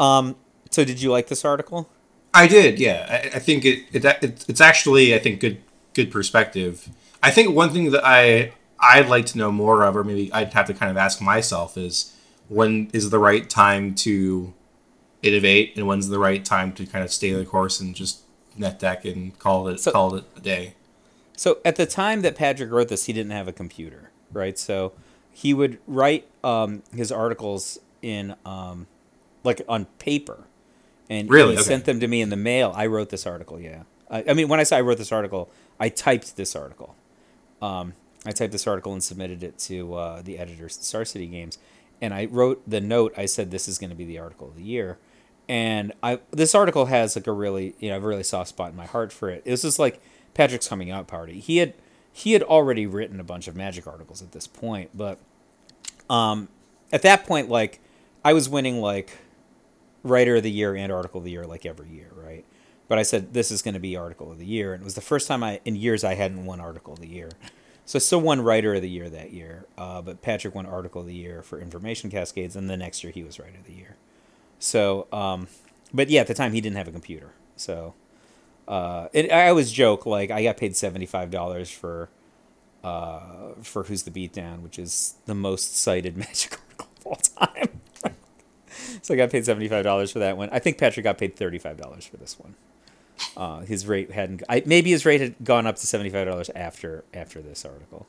[SPEAKER 2] um so did you like this article
[SPEAKER 1] i did yeah i, I think it, it, it it's actually i think good good perspective i think one thing that i I'd like to know more of, or maybe I'd have to kind of ask myself, is when is the right time to innovate, and when's the right time to kind of stay the course and just net deck and call it so, call it a day.
[SPEAKER 2] So at the time that Patrick wrote this, he didn't have a computer, right? So he would write um, his articles in um, like on paper, and
[SPEAKER 1] really
[SPEAKER 2] he
[SPEAKER 1] okay.
[SPEAKER 2] sent them to me in the mail. I wrote this article, yeah. I, I mean, when I say I wrote this article, I typed this article. Um, I typed this article and submitted it to uh, the editors at Star City Games, and I wrote the note. I said this is going to be the article of the year, and I this article has like a really you know a really soft spot in my heart for it. It was just like Patrick's coming out party. He had he had already written a bunch of Magic articles at this point, but um, at that point, like I was winning like writer of the year and article of the year like every year, right? But I said this is going to be article of the year, and it was the first time I in years I hadn't won article of the year. So I still won Writer of the Year that year, uh, but Patrick won Article of the Year for Information Cascades, and the next year he was Writer of the Year. So, um, but yeah, at the time he didn't have a computer, so uh, it, I always joke like I got paid seventy five dollars for uh, for Who's the Beatdown, which is the most cited [LAUGHS] Magic article of all time. [LAUGHS] so I got paid seventy five dollars for that one. I think Patrick got paid thirty five dollars for this one. Uh, his rate hadn't. I, maybe his rate had gone up to seventy five dollars after after this article.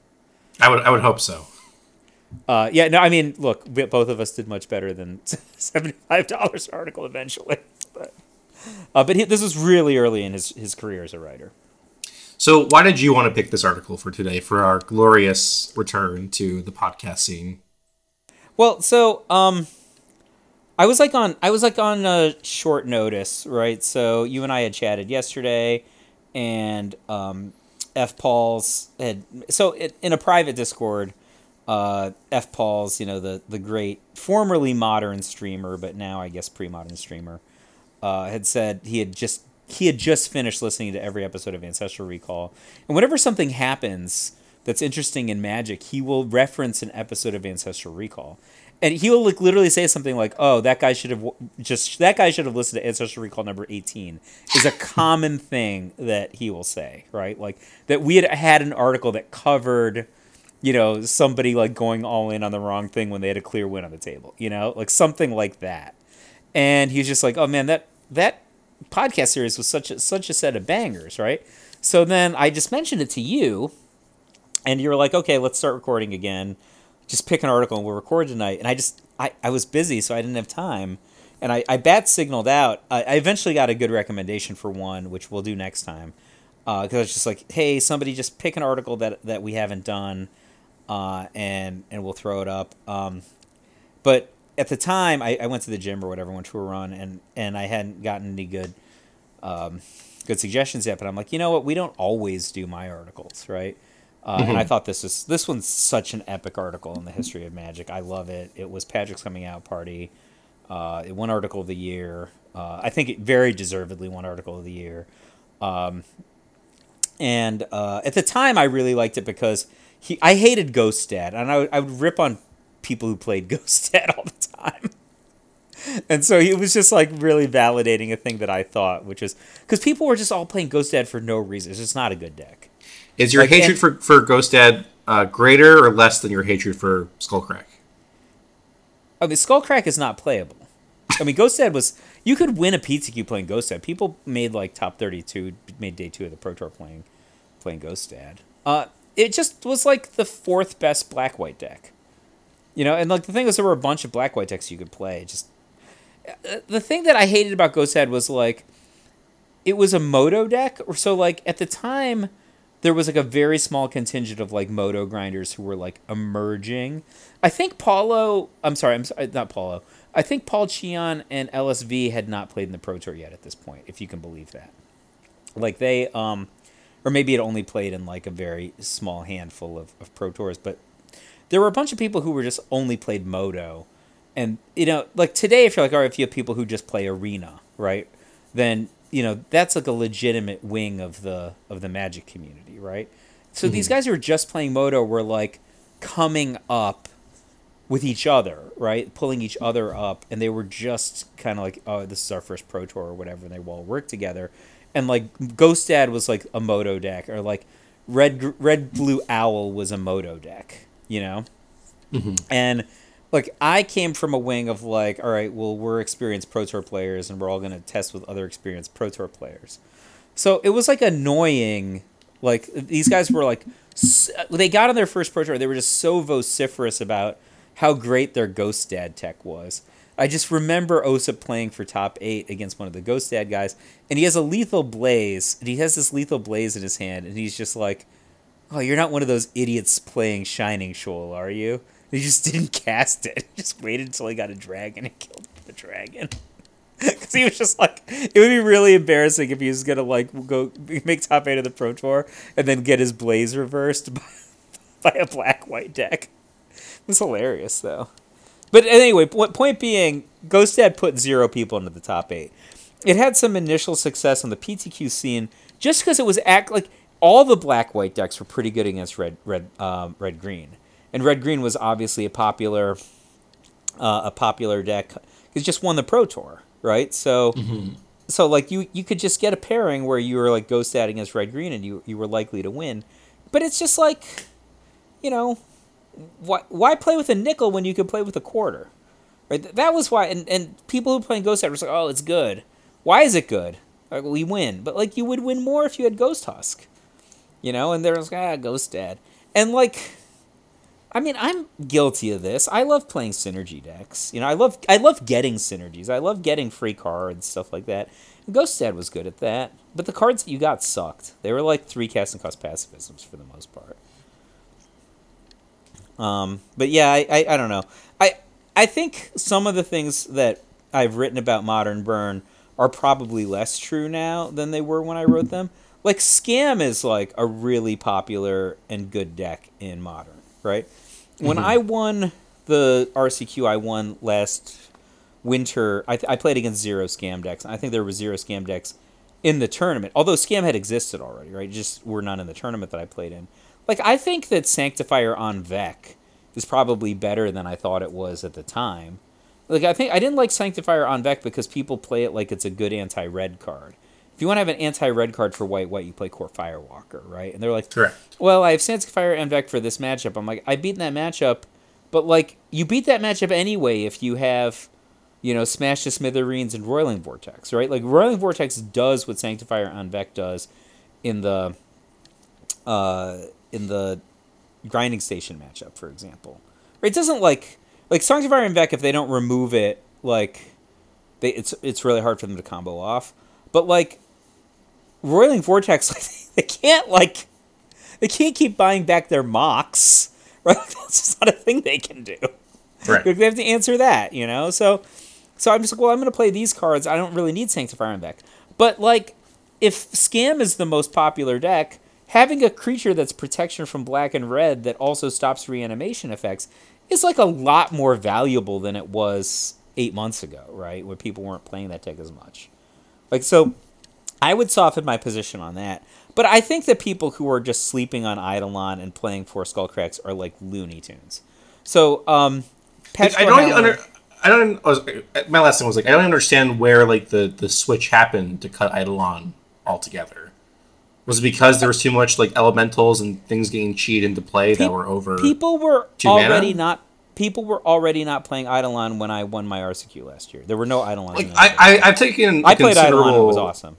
[SPEAKER 1] I would I would hope so.
[SPEAKER 2] Uh, yeah, no, I mean, look, we, both of us did much better than [LAUGHS] seventy five dollars article eventually, but uh, but he, this was really early in his his career as a writer.
[SPEAKER 1] So, why did you want to pick this article for today for our glorious return to the podcast scene?
[SPEAKER 2] Well, so um, I was like on I was like on a short notice, right? So you and I had chatted yesterday, and um, F Pauls had so it, in a private Discord. Uh, F Pauls, you know the the great formerly modern streamer, but now I guess pre-modern streamer, uh, had said he had just he had just finished listening to every episode of Ancestral Recall, and whenever something happens that's interesting in Magic, he will reference an episode of Ancestral Recall and he will like literally say something like, "Oh, that guy should have just that guy should have listened to Ancestral Recall number 18." Is a common thing that he will say, right? Like that we had had an article that covered, you know, somebody like going all in on the wrong thing when they had a clear win on the table, you know, like something like that. And he's just like, "Oh man, that that podcast series was such a such a set of bangers, right?" So then I just mentioned it to you, and you were like, "Okay, let's start recording again." Just pick an article and we'll record tonight. And I just, I, I was busy, so I didn't have time. And I, I bat signaled out. I, I eventually got a good recommendation for one, which we'll do next time. Because uh, just like, hey, somebody just pick an article that, that we haven't done uh, and, and we'll throw it up. Um, but at the time, I, I went to the gym or whatever, went to a run, and and I hadn't gotten any good, um, good suggestions yet. But I'm like, you know what? We don't always do my articles, right? Uh, And I thought this was this one's such an epic article in the history of Magic. I love it. It was Patrick's coming out party. Uh, it won article of the year. Uh, I think it very deservedly won article of the year. Um, and uh, at the time, I really liked it because he I hated Ghost Dad, and I would, I would rip on people who played [LAUGHS] Ghost Dad all the time. And so it was just like really validating a thing that I thought, which is because people were just all playing Ghost Dad for no reason. It's just not a good deck.
[SPEAKER 1] Is your
[SPEAKER 2] Like,
[SPEAKER 1] hatred for, for Ghost Dad uh, greater or less than your hatred for Skullcrack?
[SPEAKER 2] I mean, Skullcrack is not playable. I mean, Ghost Dad was. You could win a PTQ playing Ghost Dad. People made like top thirty-two, made day two of the Pro Tour playing, playing Ghost Dad. Uh, it just was like the fourth best black white deck. You know, and like the thing was, there were a bunch of black white decks you could play. Just uh, the thing that I hated about Ghost Dad was like, it was a MODO deck. Or so like at the time, there was like a very small contingent of like MODO grinders who were like emerging. I think Paulo. I'm sorry. I'm sorry, not Paulo. I think Paul Cheon and LSV had not played in the Pro Tour yet at this point, if you can believe that. Like they, um, or maybe it only played in like a very small handful of, of Pro Tours, but there were a bunch of people who were just only played MODO. And, you know, like today, if you're like, all right, if you have people who just play Arena, right, then, you know, that's like a legitimate wing of the of the Magic community, right? So these mm-hmm. guys who were just playing MODO were like coming up with each other, right? Pulling each other up, and they were just kind of like, oh, this is our first pro tour or whatever, and they all worked together. And like Ghost Dad was like a MODO deck, or like Red Red Blue Owl was a MODO deck, you know. Mm-hmm. And like I came from a wing of like, all right, well, we're experienced pro tour players, and we're all gonna test with other experienced pro tour players. So it was like annoying. Like these guys were like, they got on their first pro tour. They were just so vociferous about how great their Ghost Dad tech was. I just remember Osyp playing for top eight against one of the Ghost Dad guys, and he has a lethal blaze, and he has this lethal blaze in his hand, and he's just like, "Oh, you're not one of those idiots playing Shining Shoal, are you?" He just [LAUGHS] didn't cast it. He just waited until he got a dragon and killed the dragon. [LAUGHS] Because he was just like, it would be really embarrassing if he was gonna like go make top eight of the pro tour and then get his blaze reversed [LAUGHS] by, by a black white deck. It was hilarious though. But anyway, po- point being, Ghost Dad put zero people into the top eight. It had some initial success on the PTQ scene just because it was act like all the black white decks were pretty good against red red um, red green, and red green was obviously a popular uh, a popular deck. It just won the Pro Tour, right? So, so like you you could just get a pairing where you were like Ghost Dad against red green, and you you were likely to win. But it's just like, you know, why why play with a nickel when you could play with a quarter? Right? That was why, and, and people who play Ghost Dad were like, oh, it's good. Why is it good? Like, we win, but like you would win more if you had Ghost Husk, you know. And there was ah Ghost Dad, and like, I mean, I'm guilty of this. I love playing synergy decks. You know, I love I love getting synergies. I love getting free cards, stuff like that. And was good at that, but the cards that you got sucked. They were like three casting cost pacifisms for the most part. Um, but yeah, I, I, I don't know. I I think some of the things that I've written about Modern Burn are probably less true now than they were when I wrote them. Like Scam is like a really popular and good deck in Modern, right? When mm-hmm. I won the RCQ, I won last winter. I, I played against zero Scam decks. I think there were zero Scam decks in the tournament. Although Scam had existed already, right? Just were not in the tournament that I played in. Like I think that Sanctifier en-Vec is probably better than I thought it was at the time. Like I think I didn't like Sanctifier en-Vec because people play it like it's a good anti-red card. If you want to have an anti-red card for white white, you play Kor Firewalker, right? And they're like,
[SPEAKER 1] Correct.
[SPEAKER 2] well, I have Sanctifier en-Vec for this matchup. I'm like, I beat that matchup, but like you beat that matchup anyway if you have, you know, Smash to Smithereens and Roiling Vortex, right? Like Roiling Vortex does what Sanctifier en-Vec does in the uh in the grinding station matchup, for example. Right? It doesn't like like Sanctifier en-Vec if they don't remove it, like they it's it's really hard for them to combo off. But like Roiling Vortex, [LAUGHS] like, they can't like they can't keep buying back their mocks, [LAUGHS] right? That's just not a thing they can do.
[SPEAKER 1] Right.
[SPEAKER 2] Like, they have to answer that, you know. So, so I'm just like, well, I'm going to play these cards. I don't really need Sanctifier en-Vec. But like, if Scam is the most popular deck, having a creature that's protection from black and red that also stops reanimation effects is like a lot more valuable than it was eight months ago, right? When people weren't playing that deck as much. Like so, I would soften my position on that. But I think that people who are just sleeping on Eidolon and playing Four Skullcracks are like Looney Tunes. So, um,
[SPEAKER 1] I don't under. I don't. I was, my last thing was like I don't understand where like the the switch happened to cut Eidolon altogether. Was it because there was too much like elementals and things getting cheated into play that were over?
[SPEAKER 2] People were already
[SPEAKER 1] mana?
[SPEAKER 2] not. People were already not playing Eidolon when I won my RCQ last year. There were no Eidolons.
[SPEAKER 1] Like I. I I've taken
[SPEAKER 2] I played Eidolon. It was awesome.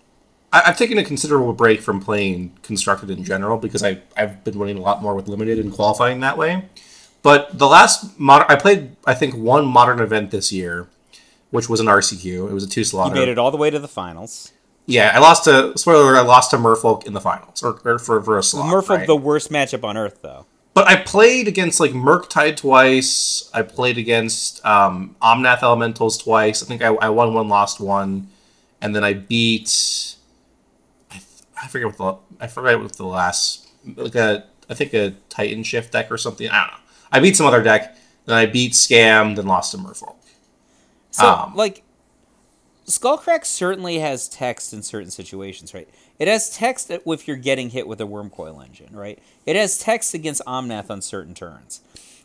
[SPEAKER 1] I, I've taken a considerable break from playing constructed in general because I I've been winning a lot more with limited and qualifying that way. But the last modern, I played I think one modern event this year, which was an RCQ. It was a two
[SPEAKER 2] slot.
[SPEAKER 1] You
[SPEAKER 2] made it all the way to the finals.
[SPEAKER 1] Yeah, I lost to spoiler. alert, I lost to Merfolk in the finals, or, or for for a slot.
[SPEAKER 2] Merfolk,
[SPEAKER 1] right?
[SPEAKER 2] the worst matchup on earth, though.
[SPEAKER 1] But I played against like Murktide twice. I played against um, Omnath Elementals twice. I think I, I won one, lost one, and then I beat. I, forget what the I forget what the last like a I think a Titan Shift deck or something. I don't know. I beat some other deck. Then I beat Scam. Then lost to Merfolk.
[SPEAKER 2] So,
[SPEAKER 1] Um,
[SPEAKER 2] like, Skullcrack certainly has text in certain situations, right? It has text if you're getting hit with a Wurmcoil engine, right? It has text against Omnath on certain turns.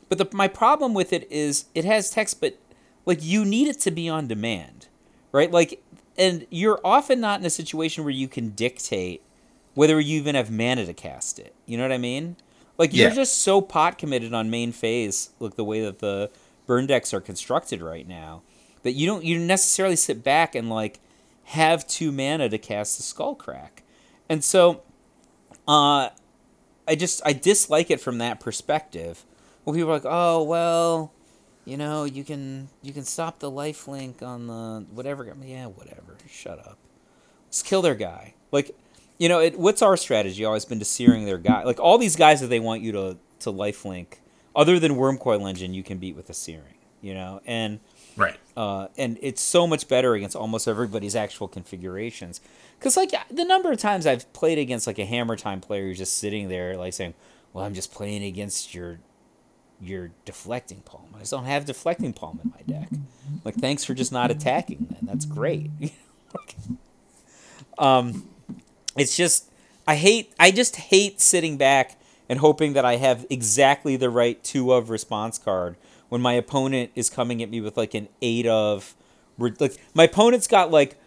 [SPEAKER 2] But the, my problem with it is it has text, but like you need it to be on demand, right? Like, and you're often not in a situation where you can dictate whether you even have mana to cast it. You know what I mean? Like you're just so pot committed on main phase, like the way that the burn decks are constructed right now, that you don't you necessarily sit back and like have two mana to cast the skull crack. And so uh I just I dislike it from that perspective. Well people are like, Oh well, you know, you can you can stop the life link on the whatever yeah, whatever. Shut up. Just kill their guy. Like you know, it, what's our strategy? Always been to searing their guy. Like all these guys that they want you to to lifelink, other than Wurmcoil Engine, you can beat with a searing. You know, and
[SPEAKER 1] Right.
[SPEAKER 2] uh, and it's so much better against almost everybody's actual configurations. Because like the number of times I've played against like a Hammer Time player who's just sitting there like saying, "Well, I'm just playing against your your deflecting palm. I just don't have deflecting palm in my deck. Like, thanks for just not attacking. Then that's great. [LAUGHS] um, it's just I hate I just hate sitting back and hoping that I have exactly the right two of response card when my opponent is coming at me with like an eight of like my opponent's got like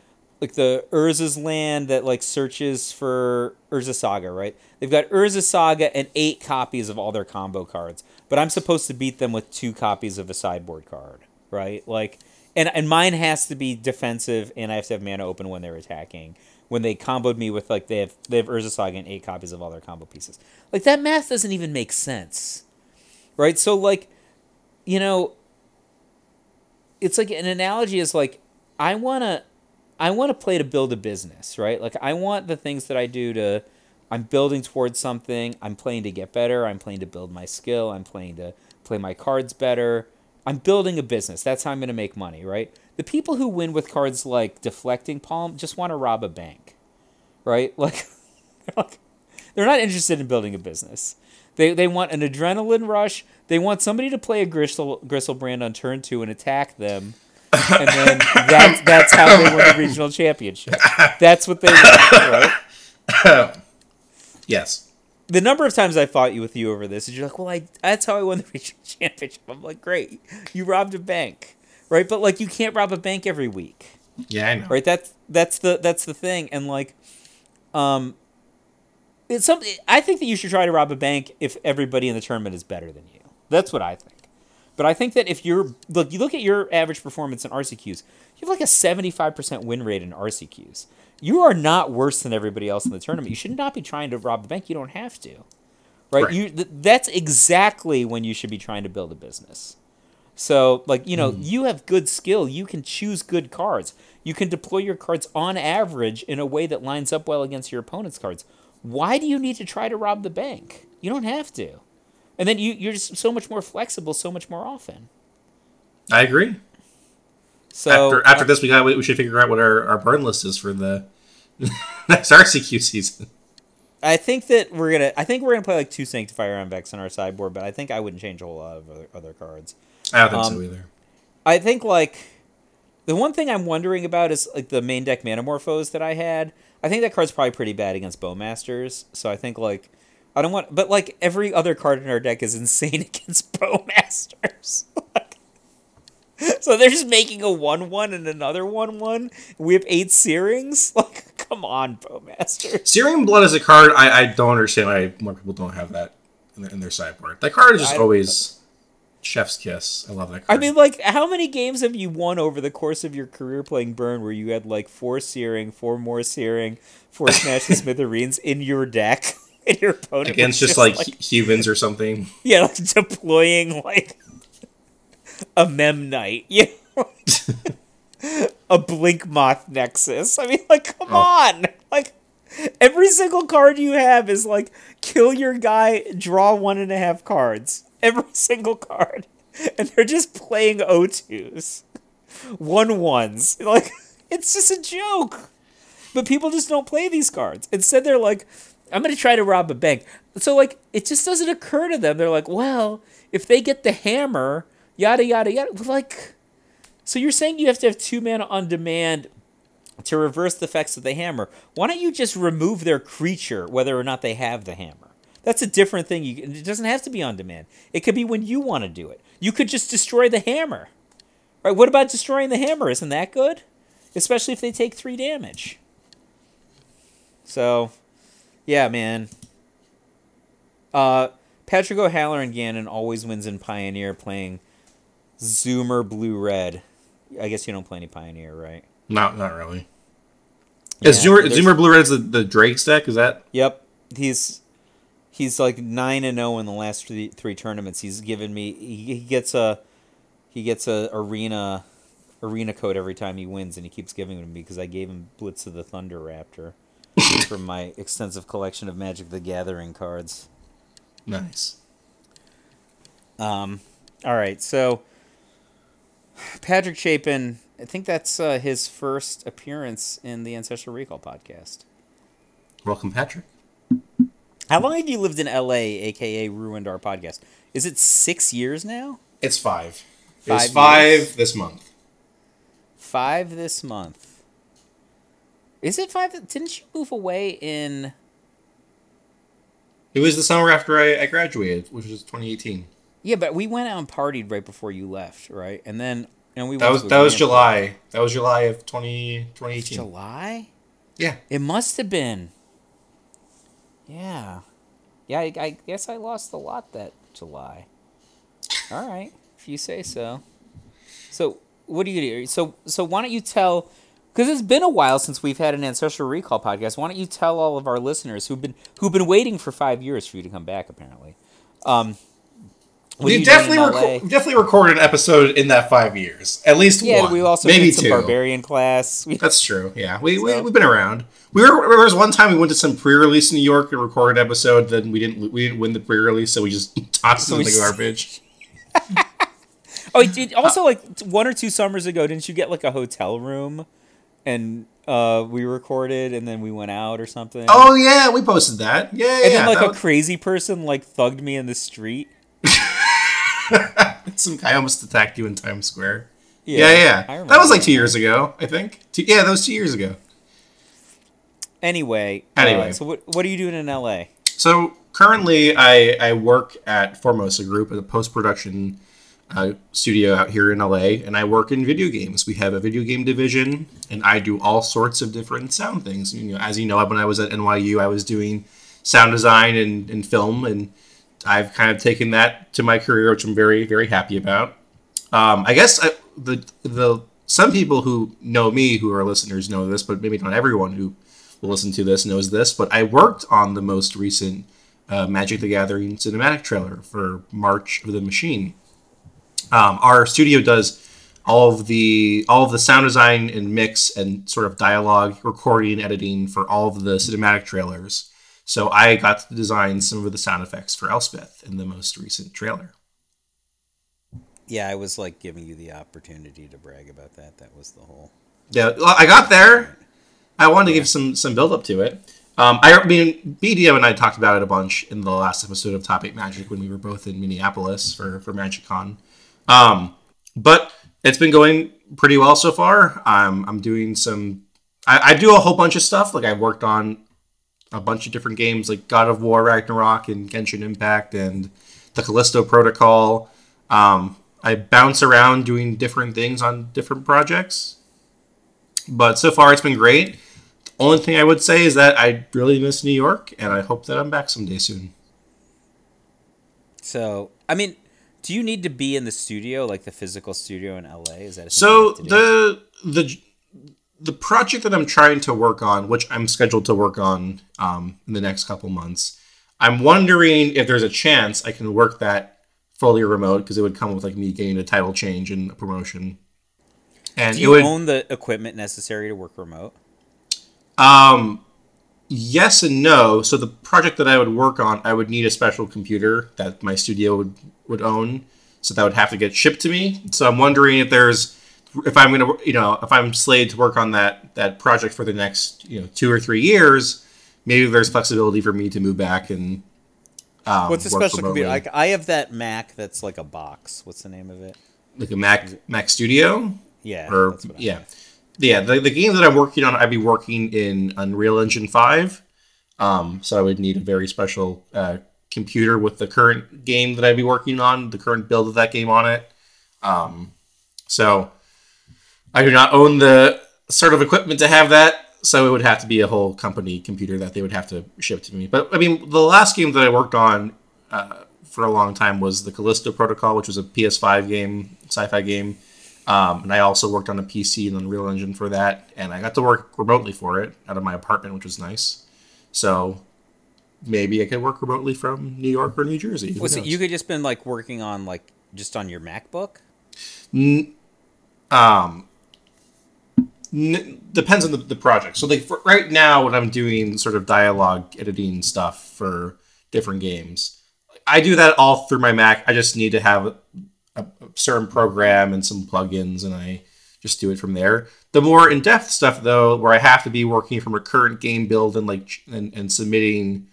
[SPEAKER 2] like the Urza's land that like searches for Urza Saga, right? They've got Urza Saga and eight copies of all their combo cards, but I'm supposed to beat them with two copies of a sideboard card, right? Like, and and mine has to be defensive, and I have to have mana open when they're attacking. When they comboed me with like they have they have Urza Saga and eight copies of all their combo pieces, like that math doesn't even make sense, right? So like, you know, it's like an analogy is like I wanna I want to play to build a business, right? Like I want the things that I do to I'm building towards something. I'm playing to get better. I'm playing to build my skill. I'm playing to play my cards better. I'm building a business. That's how I'm going to make money, right? The people who win with cards like deflecting palm just want to rob a bank, right? [LAUGHS] Like they're not interested in building a business. They, they want an adrenaline rush. They want somebody to play a Griselbrand on turn two and attack them and then [LAUGHS] that's that's how they win the regional championship. That's what they want, right? [LAUGHS]
[SPEAKER 1] Yes.
[SPEAKER 2] The number of times I fought you with you over this is you're like, well, I that's how I won the [LAUGHS] regional championship. I'm like, great, you robbed a bank, right? But like, you can't rob a bank every week,
[SPEAKER 1] Yeah, I know.
[SPEAKER 2] right? That's that's the that's the thing, and like, um, it's something. I think that you should try to rob a bank if everybody in the tournament is better than you. That's what I think. But I think that if you're look, you look at your average performance in RCQs, you have like a 75% win rate in RCQs. You are not worse than everybody else in the tournament. You should not be trying to rob the bank. You don't have to. Right?
[SPEAKER 1] Right.
[SPEAKER 2] You th- that's exactly when you should be trying to build a business. So, like, you know, mm-hmm. you have good skill. You can choose good cards. You can deploy your cards on average in a way that lines up well against your opponent's cards. Why do you need to try to rob the bank? You don't have to. And then you, you're just so much more flexible so much more often.
[SPEAKER 1] I agree.
[SPEAKER 2] So
[SPEAKER 1] after after this, we got we should figure out what our, our burn list is for the [LAUGHS] next RCQ season.
[SPEAKER 2] I think that we're gonna. I think we're gonna play like two Sanctifier en-Vecs on our sideboard, but I think I wouldn't change a whole lot of other, other cards.
[SPEAKER 1] I don't think
[SPEAKER 2] Um,
[SPEAKER 1] so either.
[SPEAKER 2] I think like the one thing I'm wondering about is like the main deck Manamorphose that I had. I think that card's probably pretty bad against Bowmasters. So I think like I don't want, but like every other card in our deck is [LAUGHS] insane against Bowmasters. Like, [LAUGHS] so they're just making a one-one and another one-one. We have eight Searings. [LAUGHS] Like, come on, Bowmasters.
[SPEAKER 1] Searing Blood is a card I, I don't understand why more people don't have that in their, in their sideboard. That card is just always chef's kiss. I love that card.
[SPEAKER 2] I mean, like, how many games have you won over the course of your career playing Burn where you had like four Searing, four more Searing, four Smash [LAUGHS] Smithereens in your deck? And your opponent
[SPEAKER 1] against
[SPEAKER 2] was
[SPEAKER 1] just, like, hu- humans or something.
[SPEAKER 2] yeah, like deploying like a Memnite, you know? [LAUGHS] a Blink Moth Nexus. I mean, like, come
[SPEAKER 1] Oh.
[SPEAKER 2] on, like. Every single card you have is like kill your guy, draw one and a half cards. Every [LAUGHS] single card. And they're just playing O2s. One ones. [LAUGHS] Like it's just a joke. But people just don't play these cards. Instead they're like, I'm gonna try to rob a bank. So like it just doesn't occur to them. They're like, well, if they get the hammer, yada yada yada. Like so you're saying you have to have two mana on demand to reverse the effects of the hammer. Why don't you just remove their creature, whether or not they have the hammer? That's a different thing. You, it doesn't have to be on demand. It could be when you want to do it. You could just destroy the hammer. Right? What about destroying the hammer? Isn't that good? Especially if they take three damage. So, yeah, man. Uh, Patrick O'Halloran Gannon always wins in Pioneer playing Zoomer Blue Red. I guess you don't play any Pioneer, right?
[SPEAKER 1] Not not really.
[SPEAKER 2] Yeah,
[SPEAKER 1] is Zoomer,
[SPEAKER 2] there's-
[SPEAKER 1] Zoomer Blue Red is the, the Drake's deck? Is that
[SPEAKER 2] Yep, he's he's like nine and zero in the last three, three tournaments. He's given me he, he gets a he gets a arena arena code every time he wins, and he keeps giving it to me because I gave him Blitz of the Thunder Raptor [LAUGHS] from my extensive collection of Magic the Gathering cards.
[SPEAKER 1] nice?
[SPEAKER 2] Um, all right, so Patrick Chapin, I think that's uh, his first appearance in the Ancestral Recall podcast.
[SPEAKER 1] Welcome, Patrick.
[SPEAKER 2] How long have you lived in LA, aka ruined our podcast? Is it six years now?
[SPEAKER 1] It's five.
[SPEAKER 2] Five
[SPEAKER 1] it's five this month.
[SPEAKER 2] Five this month. Is it five? Didn't you move away in?
[SPEAKER 1] It was the summer after I, I graduated, which was 2018.
[SPEAKER 2] Yeah, but we went out and partied right before you left, right? And then and we
[SPEAKER 1] That was that was July. That was July of 20, 2018.
[SPEAKER 2] July.
[SPEAKER 1] Yeah.
[SPEAKER 2] It must have been. Yeah, yeah. I, I guess I lost a lot that July. All right, if you say so. So what do you do? So so why don't you tell? Because it's been a while since we've had an ancestral recall podcast. Why don't you tell all of our listeners who've been who've been waiting for five years for you to come back? Apparently, um, what
[SPEAKER 1] We definitely definitely recorded an episode in that five years, at least
[SPEAKER 2] Yeah,
[SPEAKER 1] one.
[SPEAKER 2] we also
[SPEAKER 1] maybe
[SPEAKER 2] did some
[SPEAKER 1] two.
[SPEAKER 2] barbarian class. [LAUGHS] We,
[SPEAKER 1] That's true. Yeah, we, we
[SPEAKER 2] So-
[SPEAKER 1] we've been around. We were there was one time we went to some pre-release in New York and recorded an episode. Then we didn't we didn't win the pre-release, so we just [LAUGHS] tossed
[SPEAKER 2] So
[SPEAKER 1] it in the garbage. [LAUGHS]
[SPEAKER 2] Oh, it also like one or two summers ago, didn't you get like a hotel room, and uh, we recorded, and then we went out or something?
[SPEAKER 1] Oh yeah, we posted that. Yeah, yeah.
[SPEAKER 2] and then like a
[SPEAKER 1] was-
[SPEAKER 2] crazy person like thugged me in the street. [LAUGHS]
[SPEAKER 1] some guy almost attacked you in Times Square.
[SPEAKER 2] Yeah,
[SPEAKER 1] Yeah, yeah. That was like two years ago, I think. Two, yeah, that was two years ago.
[SPEAKER 2] Anyway,
[SPEAKER 1] Anyway.
[SPEAKER 2] uh, so what what are you doing in L.A.?
[SPEAKER 1] So currently, I I work at Formosa Group a post production uh, studio out here in LA, and I work in video games. We have a video game division, and I do all sorts of different sound things. You know, as you know, when I was at NYU, I was doing sound design and, and film, and I've kind of taken that to my career, which I'm very very happy about. Um, I guess I, the the some people who know me, who are listeners, know this, but maybe not everyone who will listen to this knows this. But I worked on the most recent uh, Magic the Gathering cinematic trailer for March of the Machine. Um, our studio does all of the all of the sound design and mix and sort of dialogue recording and editing for all of the cinematic trailers. So I got to design some of the sound effects for Elspeth in the most recent trailer.
[SPEAKER 2] Yeah, I was like giving you the opportunity to brag about that. That was the whole.
[SPEAKER 1] Yeah, well, I got there. I wanted to give some some build up to it. Um, I mean, BDO and I talked about it a bunch in the last episode of Top Eight Magic when we were both in Minneapolis for for MagicCon. Um, but it's been going pretty well so far. I'm I'm doing some. I, I do a whole bunch of stuff. Like I worked on a bunch of different games, like God of War, Ragnarok, and Genshin Impact, and the Callisto Protocol. Um, I bounce around doing different things on different projects. But so far, it's been great. The only thing I would say is that I really miss New York, and I hope that I'm back someday soon.
[SPEAKER 2] So, I mean, do you need to be in the studio, like the physical studio in LA? Is that a thing you
[SPEAKER 1] So
[SPEAKER 2] have to do?
[SPEAKER 1] the the the project that I'm trying to work on, which I'm scheduled to work on um, in the next couple months, I'm wondering if there's a chance I can work that fully remote because it would come with like me getting a title change and a promotion. And
[SPEAKER 2] do you
[SPEAKER 1] would
[SPEAKER 2] own the equipment necessary to work remote?
[SPEAKER 1] um yes and no. So the project that I would work on, I would need a special computer that my studio would would own. So that would have to get shipped to me. So I'm wondering if there's if I'm gonna you know if I'm slated to work on that that project for the next you know two or three years, maybe there's flexibility for me to move back and. Um,
[SPEAKER 2] What's a special computer? Like I have that Mac that's like a box. What's the name of it?
[SPEAKER 1] like a Mac Mac Studio?
[SPEAKER 2] Yeah,
[SPEAKER 1] or
[SPEAKER 2] that's what I
[SPEAKER 1] yeah, yeah. The, the game that I'm working on, I'd be working in Unreal Engine Five, um, so I would need a very special uh, computer with the current game that I'd be working on, the current build of that game on it. Um, so I do not own the sort of equipment to have that. So it would have to be a whole company computer that they would have to ship to me. But I mean, the last game that I worked on uh, for a long time was the Callisto Protocol, which was a PS5 game, sci-fi game. Um, and I also worked on a PC and Unreal Engine for that, and I got to work remotely for it out of my apartment, which was nice. So maybe I could work remotely from New York or New Jersey. Who
[SPEAKER 2] Was it you could just been like working on like just on your MacBook?
[SPEAKER 1] um, n- depends on the, the project. So like right now, when I'm doing sort of dialogue editing stuff for different games, I do that all through my Mac. I just need to have a, a certain program and some plugins, and I just do it from there. The more in-depth stuff, though, where I have to be working from a current game build and like and, and submitting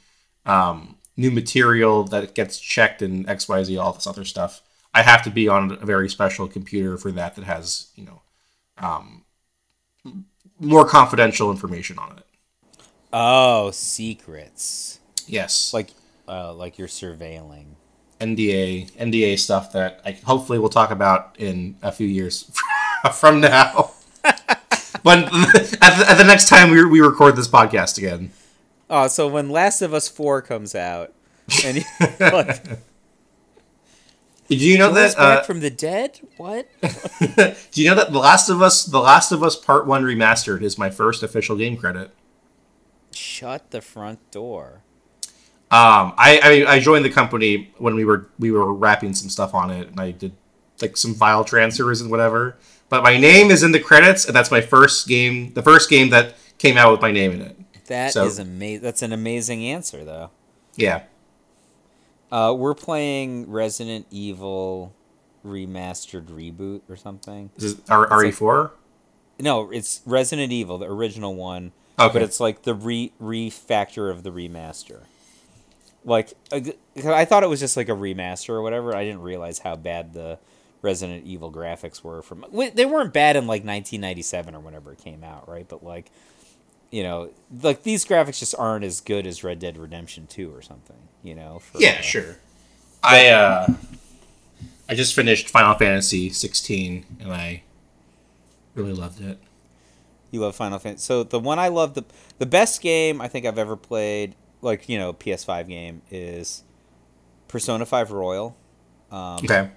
[SPEAKER 1] um, new material that gets checked and X Y Z all this other stuff. I have to be on a very special computer for that that has you know um, more confidential information on it.
[SPEAKER 2] Oh, secrets.
[SPEAKER 1] Yes,
[SPEAKER 2] Like uh like you're surveilling.
[SPEAKER 1] NDA NDA stuff that I hopefully we'll talk about in a few years [LAUGHS] from now. [LAUGHS] when at the, at the next time we, we record this podcast again.
[SPEAKER 2] Oh, so when Last of Us 4 comes out and you [LAUGHS] like
[SPEAKER 1] Did you know that?
[SPEAKER 2] back
[SPEAKER 1] Uh,
[SPEAKER 2] from the dead? What? [LAUGHS]
[SPEAKER 1] do you know that The Last of Us, The Last of Us Part One Remastered is my first official game credit.
[SPEAKER 2] Shut the front door.
[SPEAKER 1] Um, I, I I joined the company when we were we were wrapping some stuff on it, and I did like some file transfers and whatever. But my name is in the credits, and that's my first game, the first game that came out with my name in it.
[SPEAKER 2] That is
[SPEAKER 1] So-
[SPEAKER 2] amazing. That's an amazing answer, though.
[SPEAKER 1] Yeah,
[SPEAKER 2] Uh, we're playing Resident Evil remastered reboot or something.
[SPEAKER 1] this is R RE four.
[SPEAKER 2] No, it's Resident Evil, the original one,
[SPEAKER 1] Okay,
[SPEAKER 2] but it's like the re refactor of the remaster. Like, I thought it was just like a remaster or whatever. I didn't realize how bad the Resident Evil graphics were from. They weren't bad in like 1997 or whenever it came out, right? But like, you know, like these graphics just aren't as good as Red Dead Redemption 2 or something. You know? For,
[SPEAKER 1] yeah,
[SPEAKER 2] uh,
[SPEAKER 1] sure. I uh, I just finished Final Fantasy sixteen, and I really loved it.
[SPEAKER 2] You love Final Fantasy. So the one I love the the best game I think I've ever played, like you know PS5 game, is Persona Five Royal. Um,
[SPEAKER 1] Okay,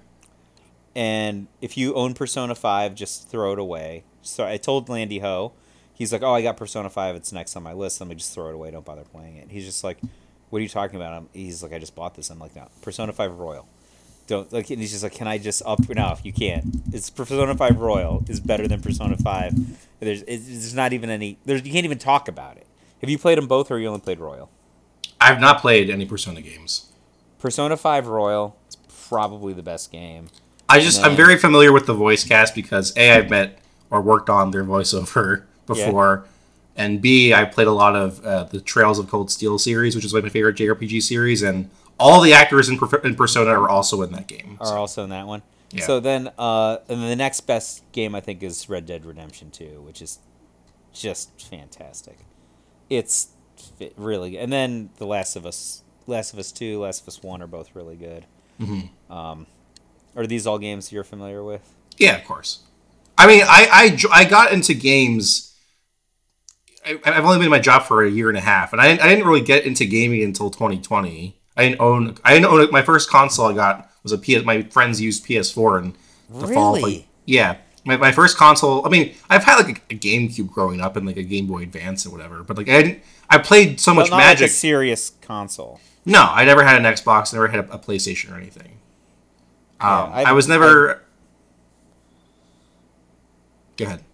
[SPEAKER 2] And if you own Persona Five, just throw it away. So I told Landy Ho, he's like, "Oh, I got Persona Five. It's next on my list. Let me just throw it away. Don't bother playing it." He's just like, "What are you talking about?" I'm, he's like, "I just bought this." I'm like, "No, Persona Five Royal." Don't like. And he's just like, "Can I just up?" No, you can't. It's Persona Five Royal is better than Persona Five. There's it's, there's not even any. There's you can't even talk about it. Have you played them both, or you only played Royal?
[SPEAKER 1] I've not played any Persona games.
[SPEAKER 2] Persona 5 Royal is probably the best game.
[SPEAKER 1] I just
[SPEAKER 2] And
[SPEAKER 1] I'm very familiar with the voice cast because a I've met or worked on their voiceover before, and b I played a lot of uh, the Trails of Cold Steel series, which is like my favorite JRPG series, and all the actors in, Per- in Persona are also in that game.
[SPEAKER 2] are also in that one.
[SPEAKER 1] Yeah.
[SPEAKER 2] So then, uh, and then the next best game I think is Red Dead Redemption Two, which is just fantastic. It's really good. And then The Last of Us, Last of Us Two, Last of Us One are both really good. Mm-hmm. Um, are these all games you're familiar with?
[SPEAKER 1] Yeah, of course. I mean, I I, I got into games. I, I've only been in my job for a year and a half, and I, I didn't really get into gaming until 2020. I didn't own. I didn't own. My first console I got was a PS. My friends used PS4 and the fall. of, Like, yeah, my, my first console. I mean, I've had like a, a GameCube growing up and like a Game Boy Advance and whatever, but like I didn't. I played so much
[SPEAKER 2] But like
[SPEAKER 1] Magic.
[SPEAKER 2] a serious console.
[SPEAKER 1] no, I never had an Xbox. Never had a, a PlayStation or anything. Um,
[SPEAKER 2] I've-
[SPEAKER 1] I was never. Go ahead.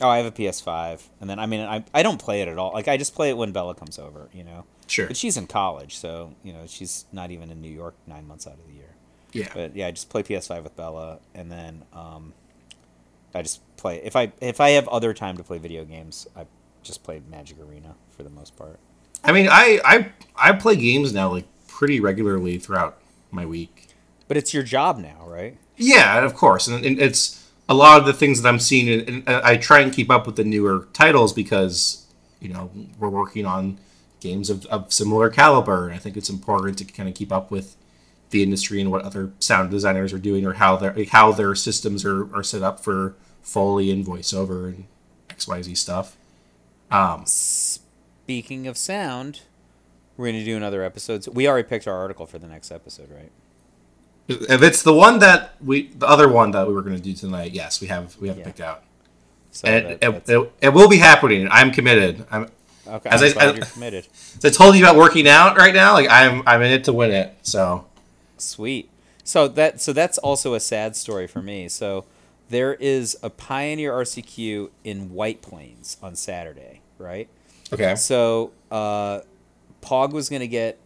[SPEAKER 2] Oh, I have a PS5, and then I mean, I I don't play it at all. Like I just play it when Bella comes over, you know.
[SPEAKER 1] Sure.
[SPEAKER 2] But she's in college, so you know she's not even in New York nine months out of the year.
[SPEAKER 1] Yeah.
[SPEAKER 2] But yeah, I just play PS5 with Bella, and then um, I just play. If I if I have other time to play video games, I just play Magic Arena for the most part.
[SPEAKER 1] I mean, I, I I play games now like pretty regularly throughout my week.
[SPEAKER 2] But it's your job now, right?
[SPEAKER 1] Yeah, of course, and, and it's a lot of the things that I'm seeing, and, I try and keep up with the newer titles because you know we're working on games of, of similar caliber, and I think it's important to kind of keep up with the industry and what other sound designers are doing, or how their how their systems are, are set up for Foley and voiceover and X Y Z stuff.
[SPEAKER 2] Um, Speaking of sound, we're gonna do another episode. We already picked our article for the next episode, right?
[SPEAKER 1] If it's the one that we, the other one that we were going to do tonight, yes, we have we have
[SPEAKER 2] Yeah.
[SPEAKER 1] picked out,
[SPEAKER 2] So
[SPEAKER 1] and
[SPEAKER 2] that-
[SPEAKER 1] it, it, it will be happening. I'm committed. I'm
[SPEAKER 2] okay,
[SPEAKER 1] as
[SPEAKER 2] I'm
[SPEAKER 1] I-
[SPEAKER 2] glad
[SPEAKER 1] as-
[SPEAKER 2] you're committed.
[SPEAKER 1] as I told you about working out right now. Like I'm I'm in it to win it. So
[SPEAKER 2] Sweet. So that so that's also a sad story for me. So there is a Pioneer RCQ in White Plains on Saturday, right?
[SPEAKER 1] okay,
[SPEAKER 2] So uh, Pog was gonna get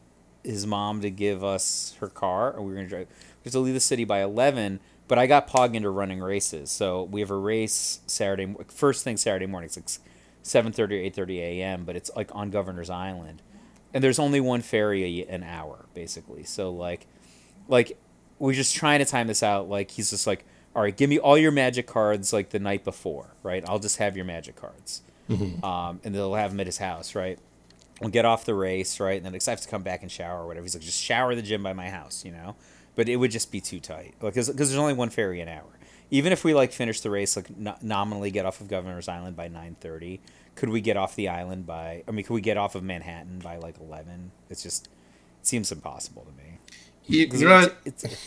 [SPEAKER 2] his mom to give us her car, and we were gonna drive. Have to leave the city by eleven. But I got Pog into running races, so we have a race Saturday. First thing Saturday morning, it's like seven thirty or eight thirty a.m. But it's like on Governor's Island, and there's only one ferry a, an hour, basically. So like, like we're just trying to time this out. Like he's just like, all right, give me all your magic cards like the night before, right? I'll just have your magic cards, um, and they'll have them at his house, right? We'll get off the race, right? And then I have to come back and shower or whatever. He's like, just shower the gym by my house, you know? But it would just be too tight because there's only one ferry an hour. Even if we like finish the race, like no- nominally get off of Governor's Island by nine thirty, could we get off the island by? I mean, could we get off of Manhattan by like eleven? It's just it seems impossible to me.
[SPEAKER 1] you, you know,
[SPEAKER 2] it's, it's,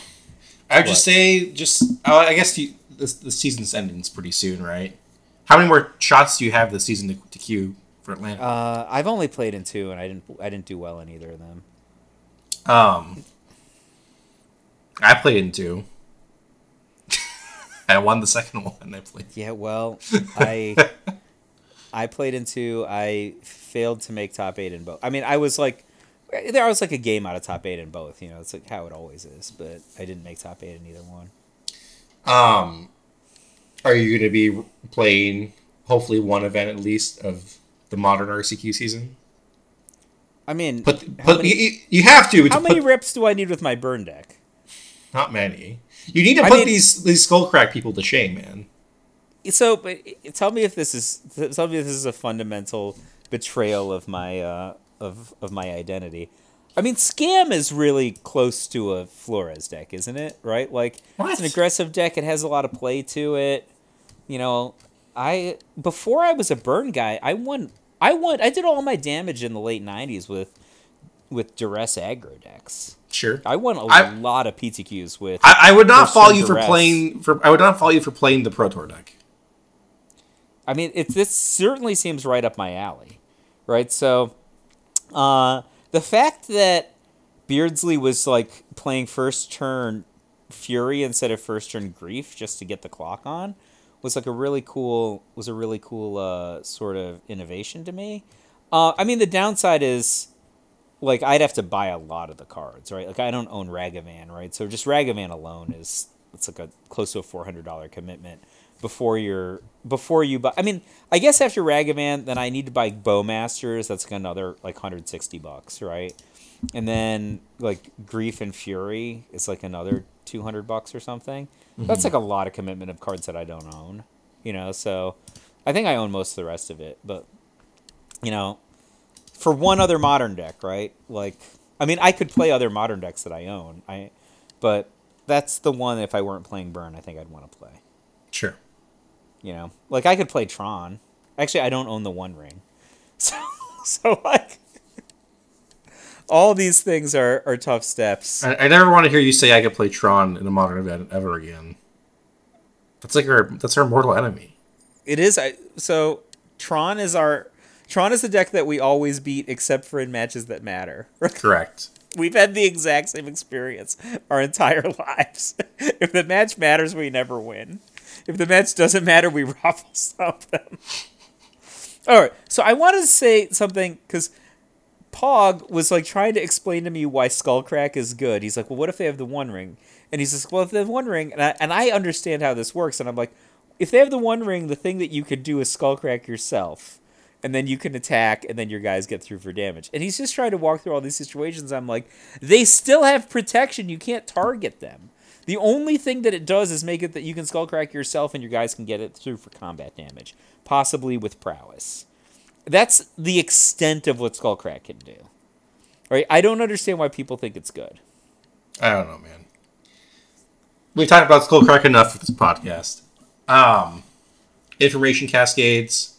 [SPEAKER 1] I'd just say just uh, I guess you, this the season's ending pretty soon, right? How many more shots do you have this season to, to queue for Atlanta?
[SPEAKER 2] uh, I've only played in two, and I didn't I didn't do well in either of them.
[SPEAKER 1] Um, I played in two. [LAUGHS] I won the second [LAUGHS] one. I played.
[SPEAKER 2] Yeah, well, [LAUGHS] I I played into I failed to make top eight in both. I mean, I was like there was like a game out of top eight in both. You know, it's like how it always is. But I didn't make top eight in either one.
[SPEAKER 1] Um, are you going to be playing hopefully one event at least of the modern RCQ season?
[SPEAKER 2] I mean,
[SPEAKER 1] But
[SPEAKER 2] how,
[SPEAKER 1] but
[SPEAKER 2] many,
[SPEAKER 1] you, you have to.
[SPEAKER 2] how
[SPEAKER 1] to
[SPEAKER 2] many
[SPEAKER 1] put-
[SPEAKER 2] rips do I need with my burn deck?
[SPEAKER 1] Not many. You need to
[SPEAKER 2] I
[SPEAKER 1] put
[SPEAKER 2] mean-
[SPEAKER 1] these these skullcrack people to shame, man.
[SPEAKER 2] So, but tell me if this is tell me if this is a fundamental betrayal of my uh, of of my identity. I mean, scam is really close to a Flores deck, isn't it? Right? Like it's an aggressive deck. It has a lot of play to it. You know, I before I was a burn guy, I won. I won. I did all my damage in the late '90s with with duress aggro decks.
[SPEAKER 1] Sure.
[SPEAKER 2] I won a
[SPEAKER 1] I-
[SPEAKER 2] lot of PTQs with.
[SPEAKER 1] I, I would not
[SPEAKER 2] turn
[SPEAKER 1] you for playing for. I would not fault you for playing the Pro Tour deck.
[SPEAKER 2] I mean, it this certainly seems right up my alley, right? So, uh, the fact that Beardsley was like playing first turn Fury instead of first turn Grief just to get the clock on was like a really cool was a really cool uh, sort of innovation to me. Uh, I mean, the downside is like I'd have to buy a lot of the cards, right? Like I don't own Ragavan, right? So just Ragavan alone is it's like a close to a four hundred dollar commitment before you're before you buy. I mean, I guess after Ragavan, then I need to buy Bowmasters. That's like another like hundred sixty bucks, right? And then like Grief and Fury is like another two hundred bucks or something. Mm-hmm. That's like a lot of commitment of cards that I don't own, you know. So I think I own most of the rest of it, but you know, for one other modern deck, right? Like, I mean, I could play other modern decks that I own, I, but that's the one. If I weren't playing Burn, I think I'd want to play.
[SPEAKER 1] Sure.
[SPEAKER 2] You know, like I could play Tron. Actually, I don't own the One Ring, [LAUGHS] so so like. All these things are, are tough steps.
[SPEAKER 1] I, I never want to hear you say I could play Tron in a modern event ever again. That's like our that's our mortal enemy.
[SPEAKER 2] It is. I, so Tron is our Tron is the deck that we always beat, except for in matches that matter. [LAUGHS]
[SPEAKER 1] Correct.
[SPEAKER 2] We've had the exact same experience our entire [LAUGHS] lives. if the match matters, we never win. If the match doesn't matter, we [LAUGHS] ruffle stomp them. All right, so I wanted to say something because Pog was like trying to explain to me why Skullcrack is good. He's like, "Well, what if they have the One Ring?" And he says, "Well, if they have One Ring," and I, and I understand how this works, and I'm like, if they have the One Ring, the thing that you could do is Skullcrack yourself and then you can attack, and then your guys get through for damage. And he's just trying to walk through all these situations. I'm like, they still have protection. You can't target them. The only thing that it does is make it that you can skullcrack yourself, and your guys can get it through for combat damage, possibly with prowess. That's the extent of what skullcrack can do. Right? I don't understand why people think it's good.
[SPEAKER 1] I don't know, man. We've talked about Skullcrack enough for this podcast. Um, information cascades.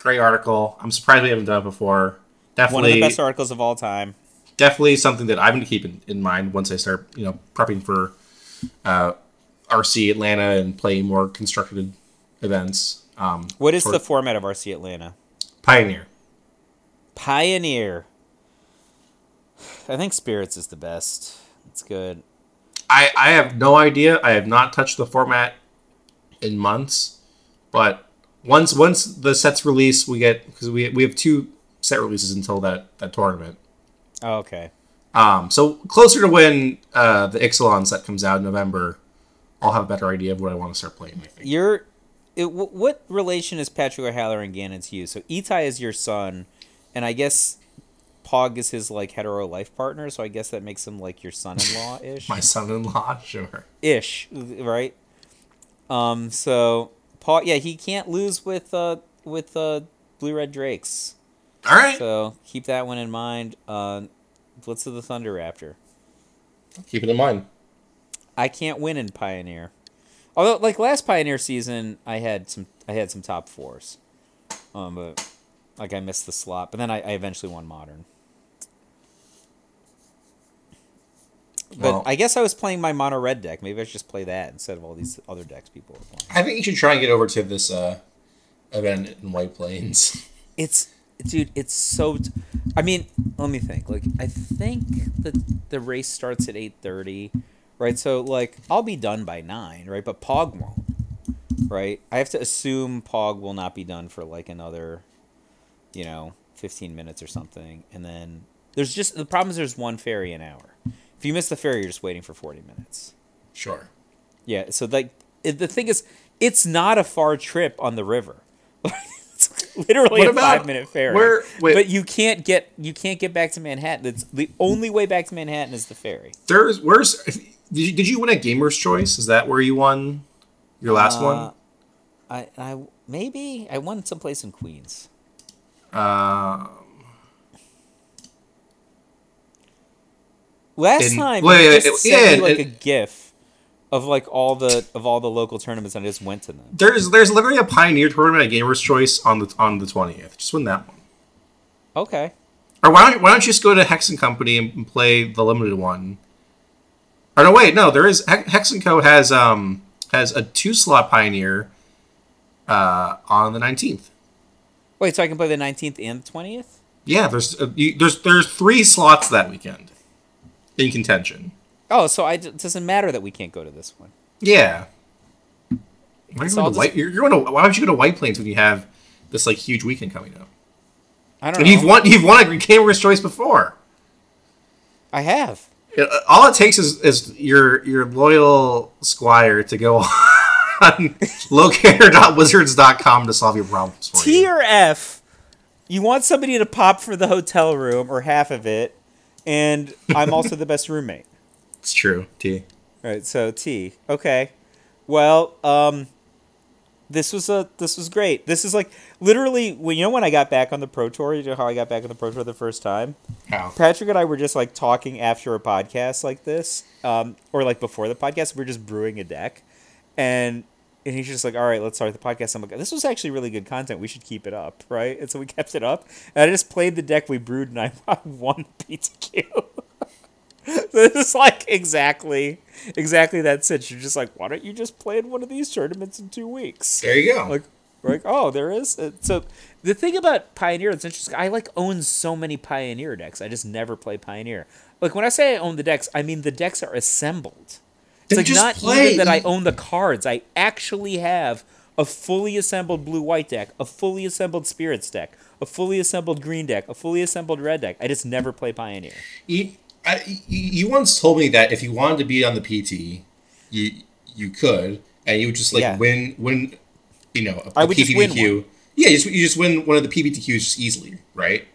[SPEAKER 1] Great article. I'm surprised we haven't done it before.
[SPEAKER 2] Definitely one of the best articles of all time.
[SPEAKER 1] definitely something that I'm going to keep in, in mind once I start, you know, prepping for uh, RC Atlanta and playing more constructed events. Um,
[SPEAKER 2] What is the format of RC Atlanta?
[SPEAKER 1] Pioneer?
[SPEAKER 2] Pioneer. I think Spirits is the best. It's good.
[SPEAKER 1] I, I have no idea. I have not touched the format in months, but once once the sets release, we get because we we have two set releases until that that tournament.
[SPEAKER 2] Oh, okay.
[SPEAKER 1] Um, so closer to when uh, the Ixalan set comes out in November, I'll have a better idea of what I want to start playing. I think.
[SPEAKER 2] You're. It, wh- what relation is Patrick O'Halloran and Ganon to you? So Itai is your son, and I guess Pog is his like hetero life partner. So I guess that makes him like your son-in-law ish. [LAUGHS]
[SPEAKER 1] My son-in-law, sure.
[SPEAKER 2] ish, right? Um. So Pog, yeah, he can't lose with uh with uh blue red drakes.
[SPEAKER 1] All right,
[SPEAKER 2] So keep that one in mind. Uh, Blitz of the Thunder Raptor.
[SPEAKER 1] keep it in mind.
[SPEAKER 2] I can't win in Pioneer. Although, like last Pioneer season, I had some I had some top fours, um, but like I missed the slot. But then I, I eventually won Modern. But
[SPEAKER 1] Well-
[SPEAKER 2] I guess I was playing my mono red deck. Maybe I should just play that instead of all these other decks people were playing.
[SPEAKER 1] I think you should try and get over to this uh, event in White Plains. [LAUGHS]
[SPEAKER 2] It's dude, it's so. T- I mean, let me think. Like, I think that the race starts at eight thirty, right? So like, I'll be done by nine, right? But Pog won't, right? I have to assume Pog will not be done for like another, you know, fifteen minutes or something, and then there's just the problem is there's one ferry an hour. If you miss the ferry, you're just waiting for forty minutes.
[SPEAKER 1] Sure.
[SPEAKER 2] Yeah. So like, the thing is, it's not a far trip on the river. [LAUGHS] it's literally
[SPEAKER 1] What
[SPEAKER 2] a five minute ferry.
[SPEAKER 1] where- wait.
[SPEAKER 2] but you can't get you can't get back to Manhattan. It's the only way back to Manhattan is the ferry.
[SPEAKER 1] There's where's did you, did you win a Gamer's Choice? Is that where you won your last
[SPEAKER 2] Uh,
[SPEAKER 1] one?
[SPEAKER 2] I I maybe I won someplace in Queens.
[SPEAKER 1] Uh,
[SPEAKER 2] Last time,
[SPEAKER 1] wait,
[SPEAKER 2] just
[SPEAKER 1] wait,
[SPEAKER 2] sent
[SPEAKER 1] yeah,
[SPEAKER 2] me like
[SPEAKER 1] it-
[SPEAKER 2] a GIF of like all the of all the local tournaments, and I just went to them.
[SPEAKER 1] there's there's literally a Pioneer tournament at Gamer's Choice on the on the twentieth. Just win that one.
[SPEAKER 2] Okay.
[SPEAKER 1] Or why don't why don't you just go to Hex and Company and and play the limited one? Or no, wait, no, there is Hex Hex and Co has um has a two slot Pioneer uh on the nineteenth.
[SPEAKER 2] Wait, so I can play the nineteenth and the twentieth?
[SPEAKER 1] Yeah, there's uh, you, there's there's three slots that weekend in contention.
[SPEAKER 2] Oh, so I, it doesn't matter that we can't go to this one.
[SPEAKER 1] Yeah. Why, are you
[SPEAKER 2] So
[SPEAKER 1] going to White, you're, you're going to, why don't you go to White Plains when you have this like huge weekend coming up?
[SPEAKER 2] I don't
[SPEAKER 1] And
[SPEAKER 2] know.
[SPEAKER 1] you've won you've won a Gamer's Choice before.
[SPEAKER 2] I have.
[SPEAKER 1] It- uh, all it takes is, is your your loyal squire to go [LAUGHS] on locator.wizards.com to solve your problems for
[SPEAKER 2] T
[SPEAKER 1] you.
[SPEAKER 2] or F, you want somebody to pop for the hotel room or half of it, and [LAUGHS] I'm also the best roommate.
[SPEAKER 1] It's true, T.
[SPEAKER 2] Right, so T. Okay. Well, um this was a this was great. This is like literally when you know when I got back on the Pro Tour, you know how I got back on the Pro Tour the first time?
[SPEAKER 1] How?
[SPEAKER 2] Patrick and I were just like talking after a podcast like this, um, or like before the podcast, we are just brewing a deck, and and he's just like, "All right, let's start the podcast." I'm like, "This was actually really good content. We should keep it up, right?" And so we [LAUGHS] kept it up, and I just played the deck we brewed, and I won PTQ. so this is like exactly exactly that sitch. You're just like, why don't you just play in one of these tournaments in two weeks?
[SPEAKER 1] There you go.
[SPEAKER 2] like like oh there is so the thing about pioneer that's interesting i like own so many pioneer decks i just never play pioneer like when i say i own the decks i mean the decks are assembled it's like
[SPEAKER 1] just
[SPEAKER 2] not
[SPEAKER 1] play.
[SPEAKER 2] even that i own the cards i actually have a fully assembled blue white deck a fully assembled spirits deck a fully assembled green deck a fully assembled red deck i just never play pioneer
[SPEAKER 1] You, I, you- you once told me that if you wanted to be on the PT, you you could, and you would just like
[SPEAKER 2] Yeah.
[SPEAKER 1] win win, you know, a,
[SPEAKER 2] I
[SPEAKER 1] a
[SPEAKER 2] would just win
[SPEAKER 1] PPTQ. Yeah, you just, you just win one of the PPTQs just easily, right?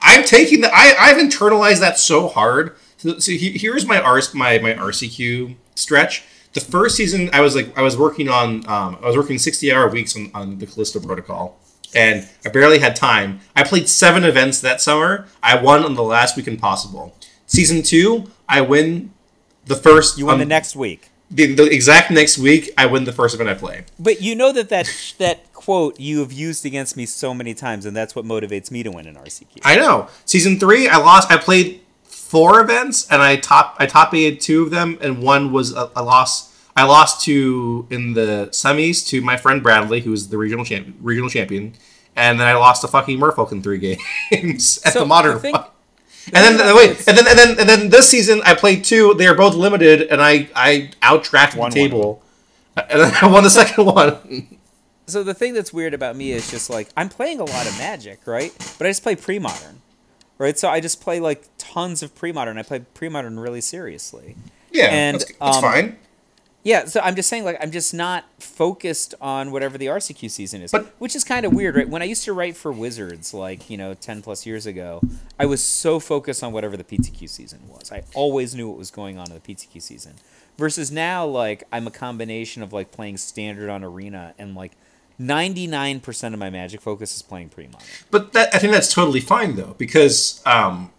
[SPEAKER 1] I'm taking that. I I've internalized that so hard. So, so he- here's my R my my RCQ stretch. The first season, I was like I was working on um, I was working 60 hour weeks on, on the Callisto Protocol, and I barely had time. I played seven events that summer. I won on the last weekend possible. Season two, I win the first.
[SPEAKER 2] you won
[SPEAKER 1] um,
[SPEAKER 2] the next week
[SPEAKER 1] the, the exact next week. I win the first event I play.
[SPEAKER 2] but you know that that [LAUGHS] that quote you have used against me so many times and that's what motivates me to win an rcq
[SPEAKER 1] I know. Season three, I lost. I played four events, and I top I top eighted two of them, and one was a, a loss. I lost to in the semis to my friend Bradley, who was the regional champ, regional champion, and then I lost to fucking Merfolk in three [LAUGHS] games at
[SPEAKER 2] So,
[SPEAKER 1] the modern.
[SPEAKER 2] the thing-
[SPEAKER 1] one. and then
[SPEAKER 2] thing
[SPEAKER 1] wait, and then and then and then this season I played two. They are both limited, and I I outdrafted
[SPEAKER 2] Won
[SPEAKER 1] the
[SPEAKER 2] one.
[SPEAKER 1] table, and then I won the second [LAUGHS] one.
[SPEAKER 2] so the thing that's weird about me is just like I'm playing a lot of Magic, right? But I just play pre-modern, right? So I just play like tons of pre-modern. I play pre-modern really seriously.
[SPEAKER 1] Yeah,
[SPEAKER 2] And,
[SPEAKER 1] that's, that's
[SPEAKER 2] um,
[SPEAKER 1] fine.
[SPEAKER 2] Yeah, so I'm just saying like I'm just not focused on whatever the RCQ season is,
[SPEAKER 1] But-
[SPEAKER 2] which is kind of weird, right? When I used to write for Wizards, like you know, ten plus years ago, I was so focused on whatever the PTQ season was. I always knew what was going on in the PTQ season. Versus now, like I'm a combination of like playing standard on arena and like 99% of my Magic focus is playing pre-modern.
[SPEAKER 1] But that I think that's totally fine though, because um,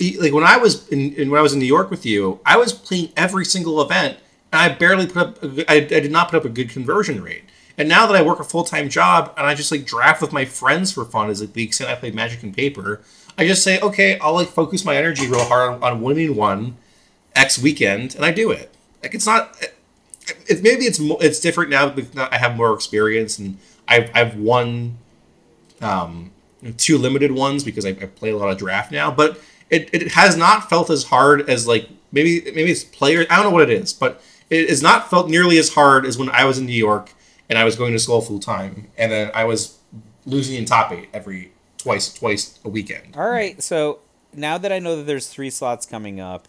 [SPEAKER 1] like when I was in, in when I was in New York with you, I was playing every single event, and I barely put up. A I, I did not put up a good conversion rate. And now that I work a full time job and I just like draft with my friends for fun, is like the extent I play Magic and paper, I just say, okay, I'll like focus my energy real hard on, on winning one X weekend, and I do it. Like it's not. It, maybe it's it's different now because I have more experience and I've I've won um, two limited ones because I, I play a lot of draft now. But it, it has not felt as hard as like maybe maybe it's players. I don't know what it is, but it has not felt nearly as hard as when I was in New York and I was going to school full time, and then I was losing in top eight every twice twice a weekend.
[SPEAKER 2] All right, so now that I know that there's three slots coming up,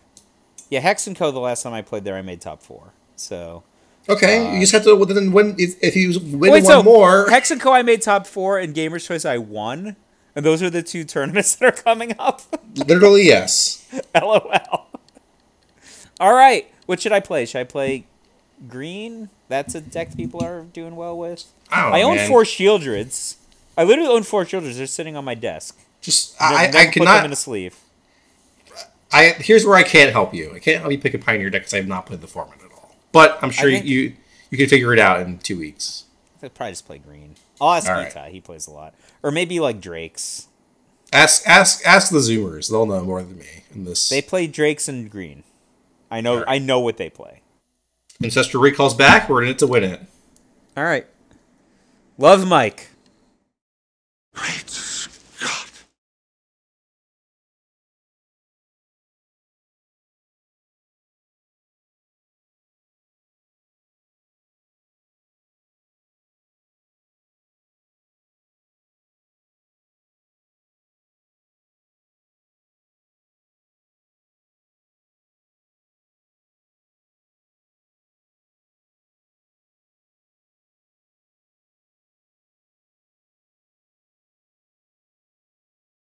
[SPEAKER 2] yeah, Hex and Co. The last time I played there, I made top four. So
[SPEAKER 1] Okay, you uh, just have to then win if, if you win
[SPEAKER 2] Wait,
[SPEAKER 1] one
[SPEAKER 2] so
[SPEAKER 1] more.
[SPEAKER 2] Hex and Co. I made top four, and Gamers Choice I won, and those are the two tournaments [LAUGHS] that are coming up.
[SPEAKER 1] Literally, yes. [LAUGHS]
[SPEAKER 2] LOL. All right, what should I play? Should I play green? That's a deck people are doing well with.
[SPEAKER 1] I.
[SPEAKER 2] I own
[SPEAKER 1] man.
[SPEAKER 2] four Sheoldreds. I literally own four Sheoldreds. They're sitting on my desk.
[SPEAKER 1] Just
[SPEAKER 2] Never-
[SPEAKER 1] I,
[SPEAKER 2] never
[SPEAKER 1] I
[SPEAKER 2] put them in a sleeve.
[SPEAKER 1] I here's where I can't help you. I can't help you pick a pioneer deck because I have not played the format. But I'm sure
[SPEAKER 2] think-
[SPEAKER 1] you you can figure it out in two weeks.
[SPEAKER 2] I'd probably just play green. I'll ask
[SPEAKER 1] All right.
[SPEAKER 2] Itai. He plays a lot, or maybe like Drakes.
[SPEAKER 1] Ask ask ask the Zoomers. They'll know more than me in this.
[SPEAKER 2] They play Drakes and green. I know.
[SPEAKER 1] Alright.
[SPEAKER 2] I know what they play.
[SPEAKER 1] Ancestral Recall's back. We're in it to win it.
[SPEAKER 2] All right. Love Mike.
[SPEAKER 3] Great